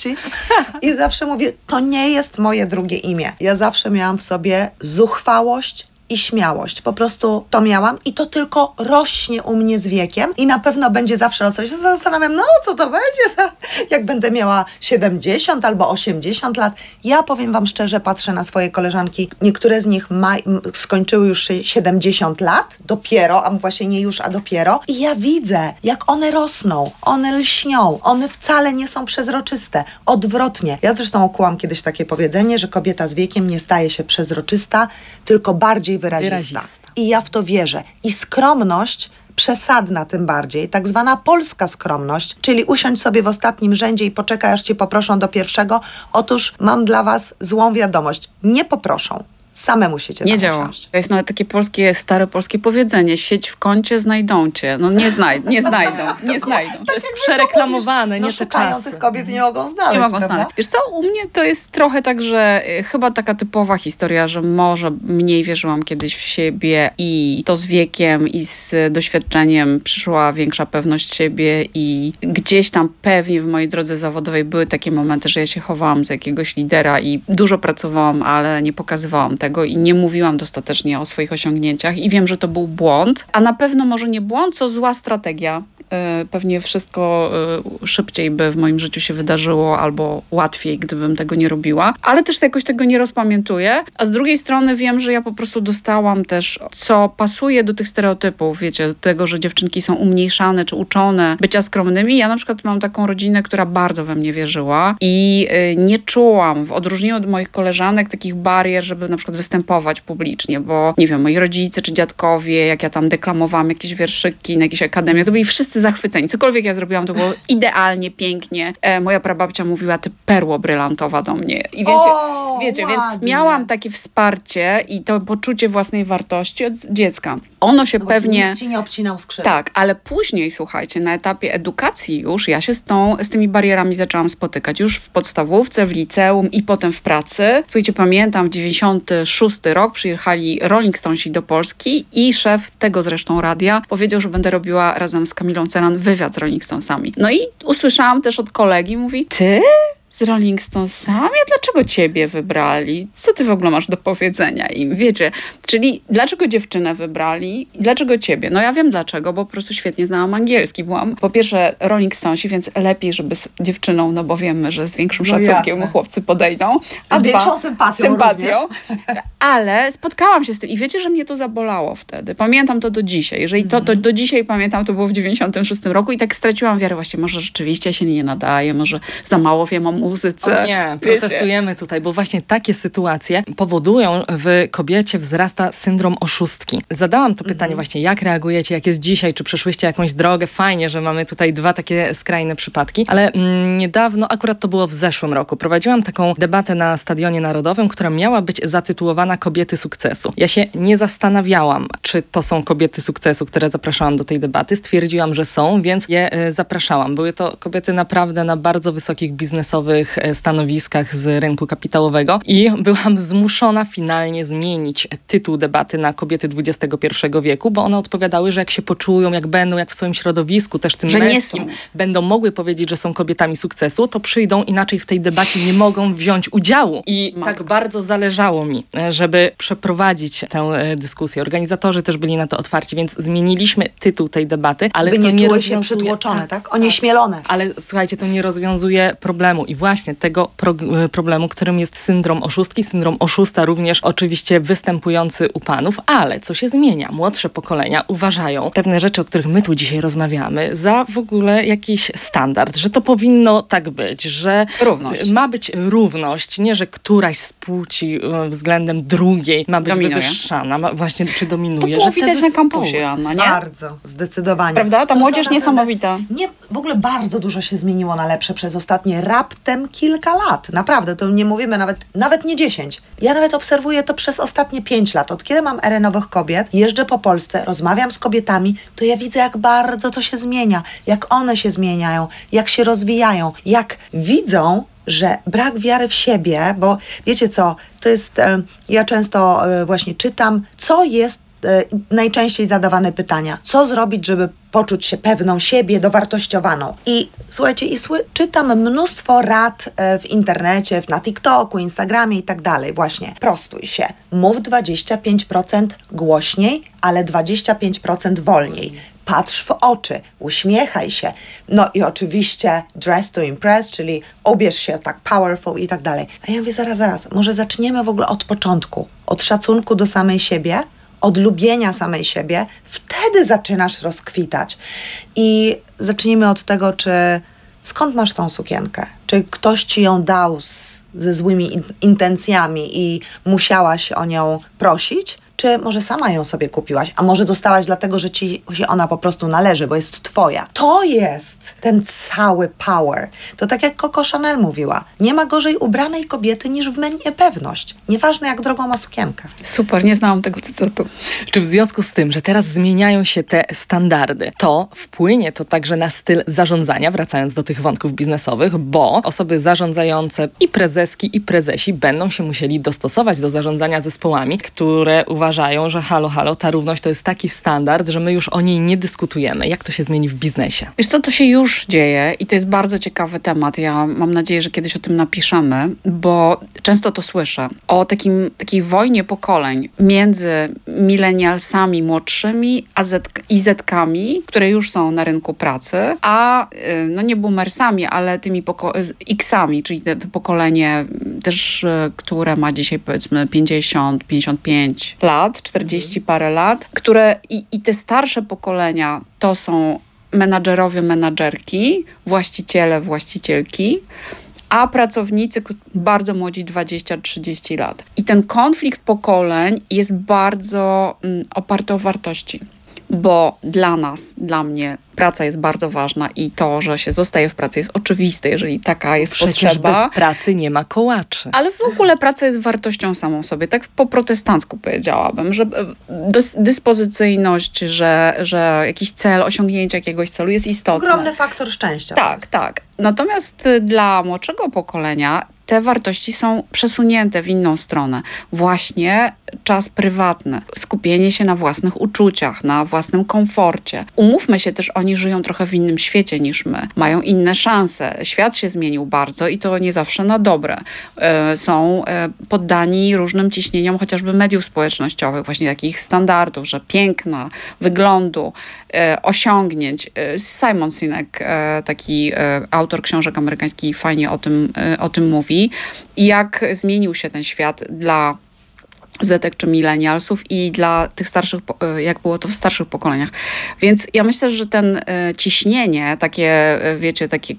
Speaker 3: i zawsze mówię, to nie jest moje drugie imię. Ja zawsze miałam w sobie zuchwałość, i śmiałość. Po prostu to miałam i to tylko rośnie u mnie z wiekiem i na pewno będzie zawsze rosnąć. Zastanawiam, no co to będzie, za, jak będę miała 70 albo 80 lat. Ja powiem Wam szczerze, patrzę na swoje koleżanki. Niektóre z nich ma, skończyły już 70 lat, dopiero, a właśnie nie już, a dopiero. I ja widzę, jak one rosną, one lśnią, one wcale nie są przezroczyste. Odwrotnie. Ja zresztą okułam kiedyś takie powiedzenie, że kobieta z wiekiem nie staje się przezroczysta, tylko bardziej wyrazista. wyrazista. I ja w to wierzę. I skromność przesadna tym bardziej, tak zwana polska skromność, czyli usiądź sobie w ostatnim rzędzie i poczekaj, aż cię poproszą do pierwszego. Otóż mam dla was złą wiadomość. Nie poproszą. Same musicie
Speaker 2: Nie działa. Usiąść. To jest nawet takie polskie, stare polskie powiedzenie. Sieć w kącie, znajdą cię. No nie, znaj nie znajdą, nie znajdą.
Speaker 1: To jest przereklamowane,
Speaker 3: no,
Speaker 1: nie te czasy.
Speaker 3: tych kobiet nie mogą znaleźć,
Speaker 2: Nie mogą znaleźć. Wiesz co, u mnie to jest trochę tak, że y, chyba taka typowa historia, że może mniej wierzyłam kiedyś w siebie i to z wiekiem i z doświadczeniem przyszła większa pewność siebie i gdzieś tam pewnie w mojej drodze zawodowej były takie momenty, że ja się chowałam z jakiegoś lidera i dużo pracowałam, ale nie pokazywałam tego tego i nie mówiłam dostatecznie o swoich osiągnięciach i wiem, że to był błąd, a na pewno może nie błąd, co zła strategia pewnie wszystko e, szybciej by w moim życiu się wydarzyło albo łatwiej, gdybym tego nie robiła, ale też jakoś tego nie rozpamiętuję. A z drugiej strony wiem, że ja po prostu dostałam też, co pasuje do tych stereotypów, wiecie, do tego, że dziewczynki są umniejszane czy uczone bycia skromnymi. Ja na przykład mam taką rodzinę, która bardzo we mnie wierzyła i e, nie czułam, w odróżnieniu od moich koleżanek, takich barier, żeby na przykład występować publicznie, bo nie wiem, moi rodzice czy dziadkowie, jak ja tam deklamowałam jakieś wierszyki na jakiejś akademii, to byli wszyscy zachwyceni. Cokolwiek ja zrobiłam, to było idealnie, pięknie. E, moja prababcia mówiła, ty perło brylantowa do mnie. I wiecie,
Speaker 3: o,
Speaker 2: wiecie więc miałam takie wsparcie i to poczucie własnej wartości od dziecka. Ono się
Speaker 3: no
Speaker 2: pewnie...
Speaker 3: Nikt ci nie obcinał skrzydeł.
Speaker 2: Tak, ale później, słuchajcie, na etapie edukacji już ja się z, tą, z tymi barierami zaczęłam spotykać. Już w podstawówce, w liceum i potem w pracy. Słuchajcie, pamiętam, w 96 rok przyjechali Rolling Stonesi do Polski i szef tego zresztą radia powiedział, że będę robiła razem z Kamilą Ceran wywiad z Rolling Stonesami. No i usłyszałam też od kolegi, mówi, ty z Rolling Stonesami? A dlaczego ciebie wybrali? Co ty w ogóle masz do powiedzenia im? Wiecie, czyli dlaczego dziewczynę wybrali? Dlaczego ciebie? No ja wiem dlaczego, bo po prostu świetnie znałam angielski. Byłam po pierwsze Rolling Stonesi, więc lepiej, żeby z dziewczyną, no bo wiemy, że z większym
Speaker 3: No
Speaker 2: szacunkiem
Speaker 3: jasne.
Speaker 2: chłopcy podejdą. A
Speaker 3: Z
Speaker 2: dwa,
Speaker 3: większą sympatią
Speaker 2: sympatią. Ale spotkałam się z tym i wiecie, że mnie to zabolało wtedy. Pamiętam to do dzisiaj. Jeżeli to, to do dzisiaj pamiętam, to było w 96 roku i tak straciłam wiarę właśnie, może rzeczywiście się nie nadaje, może za mało wiem o muzyce.
Speaker 1: O nie,
Speaker 2: Wiecie.
Speaker 1: protestujemy tutaj, bo właśnie takie sytuacje powodują w kobiecie wzrasta syndrom oszustki. Zadałam to pytanie właśnie, jak reagujecie, jak jest dzisiaj, czy przeszłyście jakąś drogę? Fajnie, że mamy tutaj dwa takie skrajne przypadki, ale mm, niedawno, akurat to było w zeszłym roku, prowadziłam taką debatę na Stadionie Narodowym, która miała być zatytułowana Kobiety sukcesu. Ja się nie zastanawiałam, czy to są kobiety sukcesu, które zapraszałam do tej debaty. Stwierdziłam, że są, więc je e, zapraszałam. Były to kobiety naprawdę na bardzo wysokich biznesowych e, stanowiskach z rynku kapitałowego i byłam zmuszona finalnie zmienić tytuł debaty na kobiety XXI wieku, bo one odpowiadały, że jak się poczują, jak będą, jak w swoim środowisku, też tym
Speaker 2: Że
Speaker 1: męskim, będą mogły powiedzieć, że są kobietami sukcesu, to przyjdą inaczej w tej debacie nie mogą wziąć udziału. I
Speaker 2: Matko.
Speaker 1: tak bardzo zależało mi, e, żeby przeprowadzić tę e, dyskusję. Organizatorzy też byli na to otwarci, więc zmieniliśmy tytuł tej debaty, ale
Speaker 3: By
Speaker 1: to
Speaker 3: nie
Speaker 1: nie
Speaker 3: czuły się przytłoczone, tak? Onieśmielone.
Speaker 1: ale słuchajcie, to nie rozwiązuje problemu i właśnie tego pro, e, problemu, którym jest syndrom oszustki, syndrom oszusta również oczywiście występujący u panów, ale co się zmienia? Młodsze pokolenia uważają pewne rzeczy, o których my tu dzisiaj rozmawiamy, za w ogóle jakiś standard, że to powinno tak być, że
Speaker 2: Równość.
Speaker 1: ma być równość, nie, że któraś z płci e, względem drugiej ma być
Speaker 2: Dominuje.
Speaker 1: wywyższana, ma, właśnie czy
Speaker 2: To
Speaker 1: dominuje.
Speaker 2: było
Speaker 1: że te
Speaker 2: widać na kampusie, Anna, nie?
Speaker 3: Bardzo, zdecydowanie.
Speaker 2: Prawda? Ta
Speaker 3: To
Speaker 2: młodzież niesamowita.
Speaker 3: Nie, w ogóle bardzo dużo się zmieniło na lepsze przez ostatnie raptem kilka lat. Naprawdę, to nie mówimy nawet, nawet nie 10. Ja nawet obserwuję to przez ostatnie 5 lat. Od kiedy mam erę nowych kobiet, jeżdżę po Polsce, rozmawiam z kobietami, to ja widzę, jak bardzo to się zmienia, jak one się zmieniają, jak się rozwijają, jak widzą, że brak wiary w siebie, bo wiecie co, to jest, ja często e, właśnie czytam, co jest najczęściej zadawane pytania. Co zrobić, żeby poczuć się pewną siebie, dowartościowaną? I słuchajcie, i sły, czytam mnóstwo rad e, w internecie, na TikToku, Instagramie i tak dalej. Właśnie, prostuj się. Mów 25% głośniej, ale 25% wolniej. Patrz w oczy, uśmiechaj się. No i oczywiście dress to impress, czyli ubierz się tak powerful i tak dalej. A ja mówię, zaraz, zaraz, może zaczniemy w ogóle od początku, od szacunku do samej siebie, od lubienia samej siebie, wtedy zaczynasz rozkwitać. I zacznijmy od tego, czy skąd masz tą sukienkę? Czy ktoś ci ją dał z, ze złymi in, intencjami i musiałaś o nią prosić? Czy może sama ją sobie kupiłaś, a może dostałaś dlatego, że ci się ona po prostu należy, bo jest twoja. To jest ten cały power. To tak jak Coco Chanel mówiła, nie ma gorzej ubranej kobiety niż w mnie pewność. Nieważne jak drogą ma sukienkę.
Speaker 2: Super, nie znałam tego cytatu.
Speaker 1: Czy w związku z tym, że teraz zmieniają się te standardy, to wpłynie to także na styl zarządzania, wracając do tych wątków biznesowych, bo osoby zarządzające i prezeski, i prezesi będą się musieli dostosować do zarządzania zespołami, które uważają, że halo, halo, ta równość to jest taki standard, że my już o niej nie dyskutujemy. Jak to się zmieni w biznesie?
Speaker 2: Wiesz co, to się już dzieje i to jest bardzo ciekawy temat. Ja mam nadzieję, że kiedyś o tym napiszemy, bo często to słyszę. O takim, takiej wojnie pokoleń między milenialsami młodszymi a Z, i Zetkami, które już są na rynku pracy, a y, no nie boomersami, ale tymi X-ami, czyli te, to pokolenie też, y, które ma dzisiaj powiedzmy 50, 55 lat, 40 parę lat, które i, i te starsze pokolenia to są menadżerowie, menadżerki, właściciele, właścicielki, a pracownicy bardzo młodzi 20-30 lat. I ten konflikt pokoleń jest bardzo mm, oparty o wartości. Bo dla nas, dla mnie praca jest bardzo ważna i to, że się zostaje w pracy jest oczywiste, jeżeli taka jest
Speaker 1: Przecież
Speaker 2: potrzeba.
Speaker 1: bez pracy nie ma kołaczy.
Speaker 2: Ale w ogóle praca jest wartością samą sobie, tak po protestancku powiedziałabym, że e, dys- dyspozycyjność, że, że jakiś cel, osiągnięcie jakiegoś celu jest istotne.
Speaker 3: Ogromny faktor szczęścia.
Speaker 2: Tak, tak. Natomiast y, dla młodszego pokolenia te wartości są przesunięte w inną stronę. Właśnie czas prywatny, skupienie się na własnych uczuciach, na własnym komforcie. Umówmy się też, oni żyją trochę w innym świecie niż my, mają inne szanse. Świat się zmienił bardzo i to nie zawsze na dobre. E, są e, poddani różnym ciśnieniom, chociażby mediów społecznościowych, właśnie takich standardów, że piękna, wyglądu, e, osiągnięć. Simon Sinek, taki autor książek amerykańskich, fajnie o tym, o tym mówi. I jak zmienił się ten świat dla Zetek czy milenialsów i dla tych starszych, e, jak było to w starszych pokoleniach. Więc ja myślę, że ten e, ciśnienie, takie, e, wiecie, takie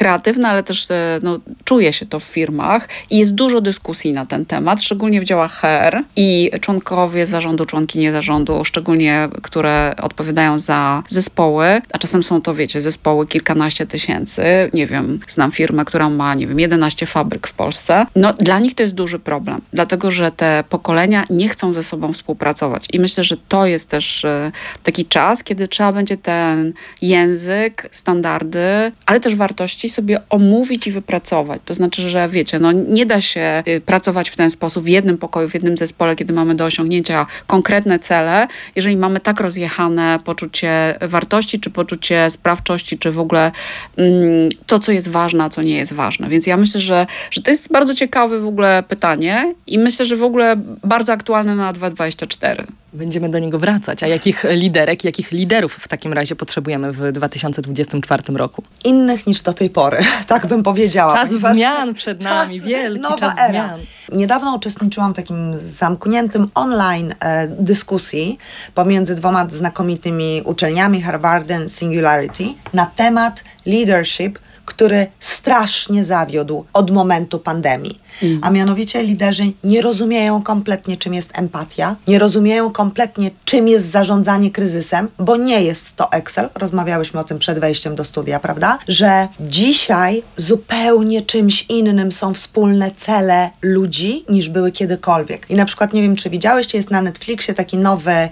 Speaker 2: kreatywne, ale też e, no, czuje się to w firmach i jest dużo dyskusji na ten temat, szczególnie w działach HR i członkowie zarządu, członkinie zarządu, szczególnie które odpowiadają za zespoły, a czasem są to, wiecie, zespoły kilkanaście tysięcy, nie wiem, znam firmę, która ma, nie wiem, 11 fabryk w Polsce. No, dla nich to jest duży problem, dlatego, że te pokolenia nie chcą ze sobą współpracować i myślę, że to jest też e, taki czas, kiedy trzeba będzie ten język, standardy, ale też wartości sobie omówić i wypracować. To znaczy, że wiecie, no nie da się y, pracować w ten sposób w jednym pokoju, w jednym zespole, kiedy mamy do osiągnięcia konkretne cele, jeżeli mamy tak rozjechane poczucie wartości, czy poczucie sprawczości, czy w ogóle mm, to, co jest ważne, a co nie jest ważne. Więc ja myślę, że, że to jest bardzo ciekawe w ogóle pytanie i myślę, że w ogóle bardzo aktualne na 2024.
Speaker 1: Będziemy do niego wracać. A jakich liderek, jakich liderów w takim razie potrzebujemy w 2024 roku?
Speaker 3: Innych niż do tej pory, tak bym powiedziała.
Speaker 1: Czas zmian przed nami, czas, wielki nowa czas era. zmian.
Speaker 3: Niedawno uczestniczyłam w takim zamkniętym online e, dyskusji pomiędzy dwoma znakomitymi uczelniami, Harvardem Singularity, na temat leadership – który strasznie zawiódł od momentu pandemii. Mm. A mianowicie liderzy nie rozumieją kompletnie, czym jest empatia, nie rozumieją kompletnie, czym jest zarządzanie kryzysem, bo nie jest to Excel. Rozmawiałyśmy o tym przed wejściem do studia, prawda? Że dzisiaj zupełnie czymś innym są wspólne cele ludzi niż były kiedykolwiek. I na przykład, nie wiem, czy widziałeś, jest na Netflixie taki nowy e,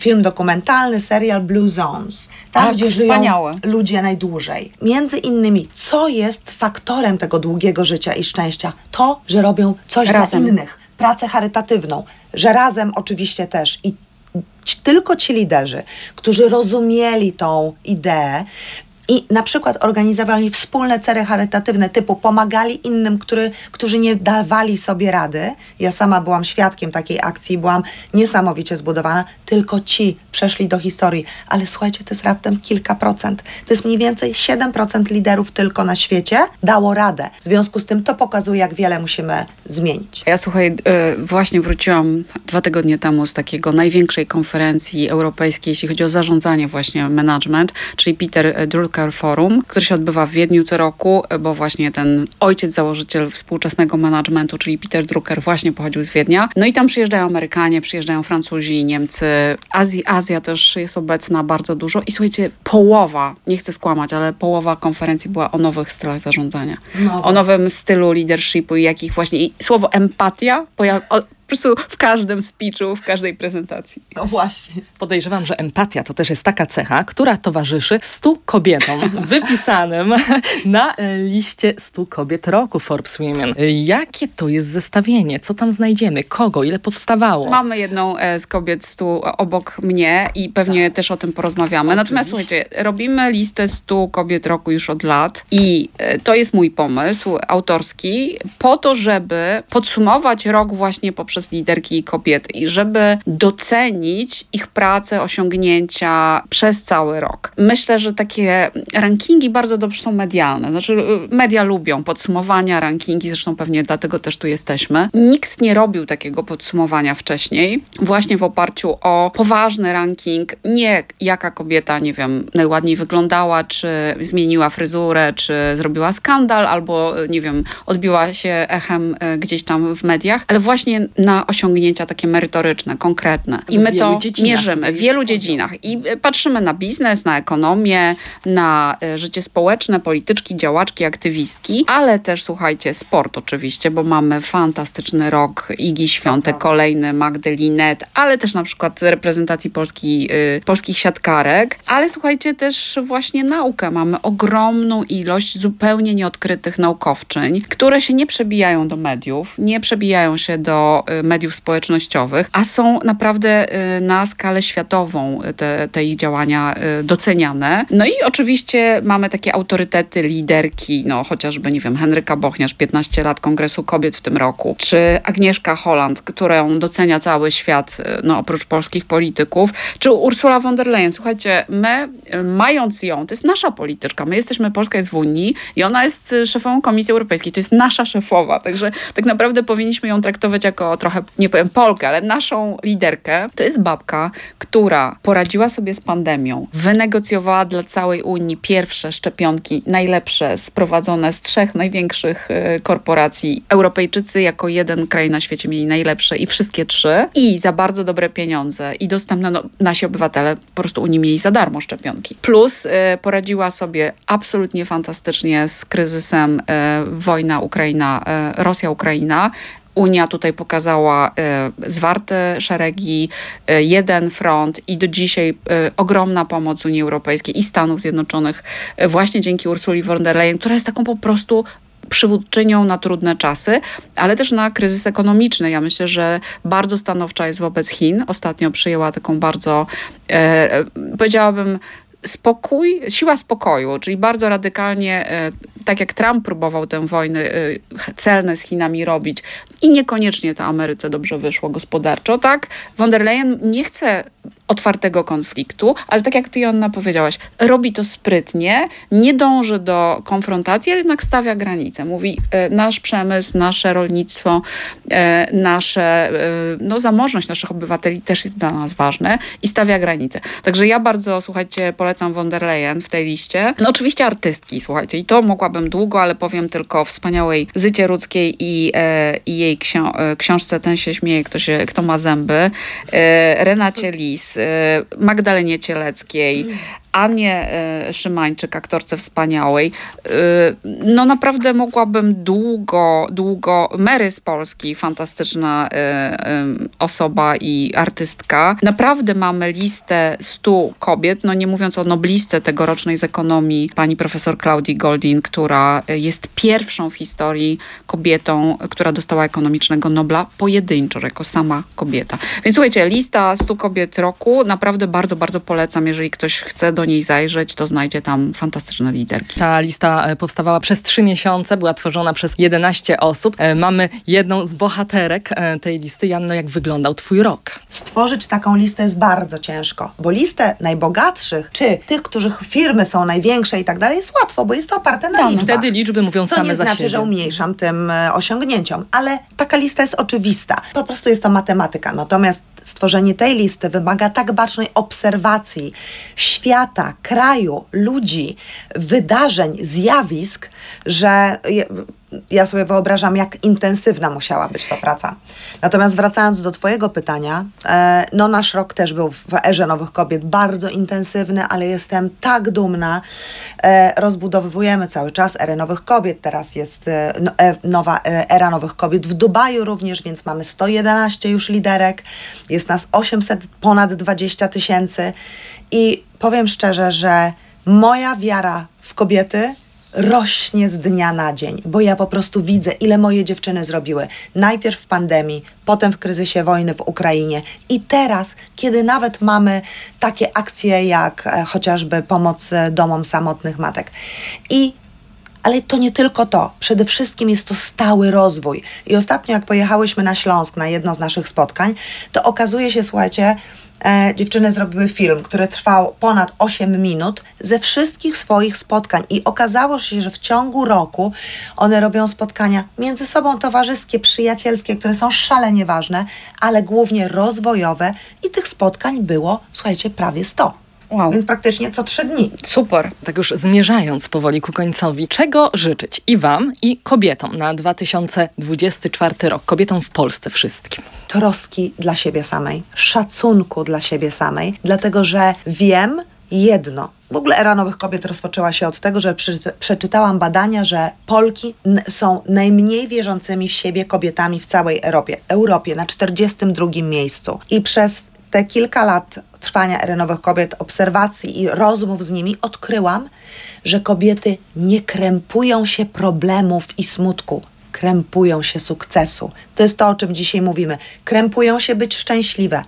Speaker 3: film dokumentalny, serial Blue Zones. Tam,
Speaker 2: tak, gdzie wspaniałe.
Speaker 3: żyją ludzie najdłużej. Między innymi co jest faktorem tego długiego życia i szczęścia? To, że robią coś razem. dla innych, pracę charytatywną, że razem oczywiście też i tylko ci liderzy, którzy rozumieli tą ideę, i na przykład organizowali wspólne cele charytatywne, typu pomagali innym, który, którzy nie dawali sobie rady. Ja sama byłam świadkiem takiej akcji, byłam niesamowicie zbudowana. Tylko ci przeszli do historii. Ale słuchajcie, to jest raptem kilka procent. To jest mniej więcej 7% liderów tylko na świecie dało radę. W związku z tym to pokazuje, jak wiele musimy zmienić.
Speaker 2: Ja słuchaj, y, właśnie wróciłam dwa tygodnie temu z takiego największej konferencji europejskiej, jeśli chodzi o zarządzanie właśnie management, czyli Peter Drucker Drucker Forum, który się odbywa w Wiedniu co roku, bo właśnie ten ojciec, założyciel współczesnego managementu, czyli Peter Drucker właśnie pochodził z Wiednia. No i tam przyjeżdżają Amerykanie, przyjeżdżają Francuzi, Niemcy, Azji, Azja też jest obecna bardzo dużo i słuchajcie, połowa, nie chcę skłamać, ale połowa konferencji była o nowych stylach zarządzania. No. O nowym stylu leadershipu i jakich właśnie, i słowo empatia po prostu w każdym speechu, w każdej prezentacji.
Speaker 3: No właśnie.
Speaker 1: Podejrzewam, że empatia to też jest taka cecha, która towarzyszy stu kobietom wypisanym na liście stu kobiet roku Forbes Women. Jakie to jest zestawienie? Co tam znajdziemy? Kogo? Ile powstawało?
Speaker 2: Mamy jedną e, z kobiet stu obok mnie i pewnie tak. też o tym porozmawiamy. Oczywiście. Natomiast słuchajcie, robimy listę stu kobiet roku już od lat i e, to jest mój pomysł autorski po to, żeby podsumować rok właśnie poprzez przez liderki i kobiety i żeby docenić ich pracę, osiągnięcia przez cały rok. Myślę, że takie rankingi bardzo dobrze są medialne. Znaczy, media lubią podsumowania, rankingi, zresztą pewnie dlatego też tu jesteśmy. Nikt nie robił takiego podsumowania wcześniej, właśnie w oparciu o poważny ranking, nie jaka kobieta, nie wiem, najładniej wyglądała, czy zmieniła fryzurę, czy zrobiła skandal, albo, nie wiem, odbiła się echem y, gdzieś tam w mediach, ale właśnie na osiągnięcia takie merytoryczne, konkretne. I my to mierzymy w wielu dziedzinach. I y, patrzymy na biznes, na ekonomię, na y, życie społeczne, polityczki, działaczki, aktywistki, ale też słuchajcie, sport oczywiście, bo mamy fantastyczny rok Igi Świątek, kolejny Magdalinet, ale też na przykład reprezentacji Polski, y, polskich siatkarek, ale słuchajcie też właśnie naukę. Mamy ogromną ilość zupełnie nieodkrytych naukowczyń, które się nie przebijają do mediów, nie przebijają się do y, mediów społecznościowych, a są naprawdę y, na skalę światową y, te, te ich działania y, doceniane. No i oczywiście mamy takie autorytety, liderki, no chociażby, nie wiem, Henryka Bochniarz, 15 lat Kongresu Kobiet w tym roku, czy Agnieszka Holland, którą docenia cały świat, no oprócz polskich polityków, czy Ursula von der Leyen. Słuchajcie, my mając ją, to jest nasza polityczka, my jesteśmy, Polska jest w Unii i ona jest szefową Komisji Europejskiej, to jest nasza szefowa, także tak naprawdę powinniśmy ją traktować jako trochę, nie powiem Polkę, ale naszą liderkę. To jest babka, która poradziła sobie z pandemią, wynegocjowała dla całej Unii pierwsze szczepionki, najlepsze, sprowadzone z trzech największych y, korporacji. Europejczycy jako jeden kraj na świecie mieli najlepsze i wszystkie trzy. I za bardzo dobre pieniądze i dostępne, no, nasi obywatele po prostu Unii mieli za darmo szczepionki. Plus y, poradziła sobie absolutnie fantastycznie z kryzysem y, wojna Ukraina, y, Rosja-Ukraina. Unia tutaj pokazała y, zwarte szeregi, y, jeden front i do dzisiaj y, ogromna pomoc Unii Europejskiej i Stanów Zjednoczonych właśnie dzięki Ursuli von der Leyen, która jest taką po prostu przywódczynią na trudne czasy, ale też na kryzys ekonomiczny. Ja myślę, że bardzo stanowcza jest wobec Chin. Ostatnio przyjęła taką bardzo, e, e, powiedziałabym, spokój, siła spokoju, czyli bardzo radykalnie, e, tak jak Trump próbował tę wojnę e, celne z Chinami robić i niekoniecznie to Ameryce dobrze wyszło gospodarczo, tak? Von der Leyen nie chce otwartego konfliktu, ale tak jak ty, Jonna, powiedziałaś, robi to sprytnie, nie dąży do konfrontacji, ale jednak stawia granice. Mówi, e, nasz przemysł, nasze rolnictwo, e, nasze, e, no zamożność naszych obywateli też jest dla nas ważne i stawia granice. Także ja bardzo, słuchajcie, polecam von der Leyen w tej liście. No oczywiście artystki, słuchajcie, i to mogłabym długo, ale powiem tylko o wspaniałej Zycie Rudzkiej i, i jej ksią- książce Ten się śmieje, kto, się, kto ma zęby, Renacie Lis, Magdalenie Cieleckiej, Anie e, Szymańczyk, aktorce wspaniałej. E, No naprawdę mogłabym długo, długo... Mary z Polski, fantastyczna e, osoba i artystka. Naprawdę mamy listę stu kobiet, no nie mówiąc o noblistce tegorocznej z ekonomii, pani profesor Claudii Goldin, która jest pierwszą w historii kobietą, która dostała ekonomicznego Nobla pojedynczo, jako sama kobieta. Więc słuchajcie, lista stu kobiet roku, naprawdę bardzo, bardzo polecam, jeżeli ktoś chce do niej zajrzeć, to znajdzie tam fantastyczne liderki.
Speaker 1: Ta lista e, powstawała przez trzy miesiące, była tworzona przez 11 osób. E, Mamy jedną z bohaterek e, tej listy. Janno, jak wyglądał twój rok?
Speaker 3: Stworzyć taką listę jest bardzo ciężko, bo listę najbogatszych, czy tych, których firmy są największe i tak dalej, jest łatwo, bo jest to oparte na
Speaker 2: Tak,
Speaker 3: liczbach.
Speaker 1: Wtedy liczby mówią
Speaker 3: Co
Speaker 1: same
Speaker 3: nie
Speaker 1: za
Speaker 3: znaczy,
Speaker 1: siebie.
Speaker 3: że umniejszam tym osiągnięciom, ale taka lista jest oczywista. Po prostu jest to matematyka. Natomiast stworzenie tej listy wymaga tak bacznej obserwacji świata, kraju, ludzi, wydarzeń, zjawisk, że ja sobie wyobrażam, jak intensywna musiała być ta praca. Natomiast wracając do Twojego pytania, e, no nasz rok też był w erze nowych kobiet bardzo intensywny, ale jestem tak dumna. E, rozbudowujemy cały czas erę nowych kobiet. Teraz jest e, no, nowa era nowych kobiet w Dubaju również, więc mamy 111 już liderek. Jest nas 800, ponad 20 tysięcy. I powiem szczerze, że moja wiara w kobiety rośnie z dnia na dzień, bo ja po prostu widzę, ile moje dziewczyny zrobiły. Najpierw w pandemii, potem w kryzysie wojny w Ukrainie i teraz, kiedy nawet mamy takie akcje jak e, chociażby pomoc e, domom samotnych matek. I ale to nie tylko to. Przede wszystkim jest to stały rozwój. I ostatnio, jak pojechałyśmy na Śląsk na jedno z naszych spotkań, to okazuje się, słuchajcie, e, dziewczyny zrobiły film, który trwał ponad 8 minut ze wszystkich swoich spotkań. I okazało się, że w ciągu roku one robią spotkania między sobą towarzyskie, przyjacielskie, które są szalenie ważne, ale głównie rozwojowe. I tych spotkań było, słuchajcie, prawie 100.
Speaker 2: Wow.
Speaker 3: Więc praktycznie co trzy dni.
Speaker 2: Super.
Speaker 1: Tak już zmierzając powoli ku końcowi, czego życzyć i Wam, i kobietom na 2024 rok, kobietom w Polsce wszystkim?
Speaker 3: troski dla siebie samej, szacunku dla siebie samej, dlatego że wiem jedno. W ogóle era nowych kobiet rozpoczęła się od tego, że przeczytałam badania, że Polki są najmniej wierzącymi w siebie kobietami w całej Europie. Europie na 42 miejscu. I przez te kilka lat trwania ery nowych kobiet, obserwacji i rozmów z nimi odkryłam, że kobiety nie krępują się problemów i smutku krępują się sukcesu. To jest to, o czym dzisiaj mówimy. Krępują się być szczęśliwe.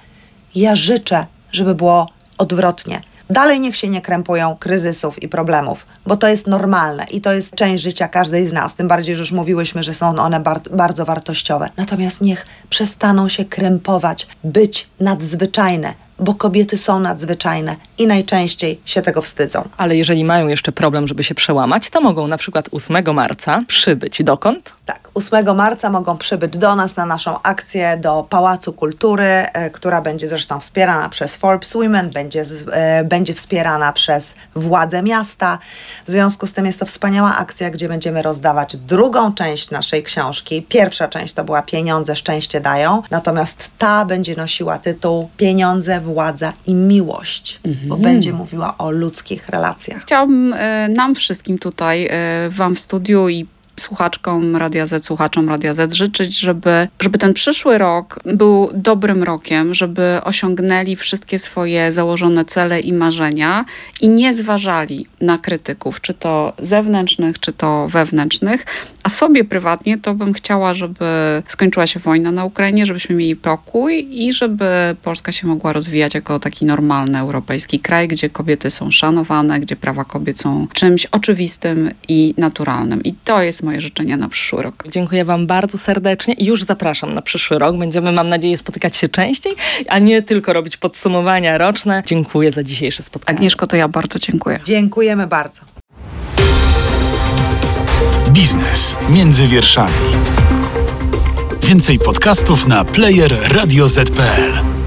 Speaker 3: Ja życzę, żeby było odwrotnie. Dalej niech się nie krępują kryzysów i problemów, bo to jest normalne i to jest część życia każdej z nas. Tym bardziej, że już mówiłyśmy, że są one bar bardzo wartościowe. Natomiast niech przestaną się krępować, być nadzwyczajne, bo kobiety są nadzwyczajne i najczęściej się tego wstydzą.
Speaker 1: Ale jeżeli mają jeszcze problem, żeby się przełamać, to mogą na przykład 8 marca przybyć dokąd?
Speaker 3: Tak, 8 marca mogą przybyć do nas na naszą akcję do Pałacu Kultury, e, która będzie zresztą wspierana przez Forbes Women, będzie, e, będzie wspierana przez władze miasta. W związku z tym jest to wspaniała akcja, gdzie będziemy rozdawać drugą część naszej książki. Pierwsza część to była Pieniądze szczęście dają, natomiast ta będzie nosiła tytuł Pieniądze, władza i miłość, bo będzie mówiła o ludzkich relacjach.
Speaker 2: Chciałabym e, nam wszystkim tutaj, Wam w studiu i słuchaczkom Radia Z, słuchaczom Radia Z życzyć, żeby, żeby ten przyszły rok był dobrym rokiem, żeby osiągnęli wszystkie swoje założone cele i marzenia i nie zważali na krytyków, czy to zewnętrznych, czy to wewnętrznych. A sobie prywatnie to bym chciała, żeby skończyła się wojna na Ukrainie, żebyśmy mieli pokój i żeby Polska się mogła rozwijać jako taki normalny europejski kraj, gdzie kobiety są szanowane, gdzie prawa kobiet są czymś oczywistym i naturalnym. I to jest moje życzenie na przyszły rok.
Speaker 1: Dziękuję Wam bardzo serdecznie i już zapraszam na przyszły rok. Będziemy, mam nadzieję, spotykać się częściej, a nie tylko robić podsumowania roczne. Dziękuję za dzisiejsze spotkanie.
Speaker 2: Agnieszko, to ja bardzo dziękuję.
Speaker 3: Dziękujemy bardzo.
Speaker 4: Biznes między wierszami. Więcej podcastów na player radioz.pl.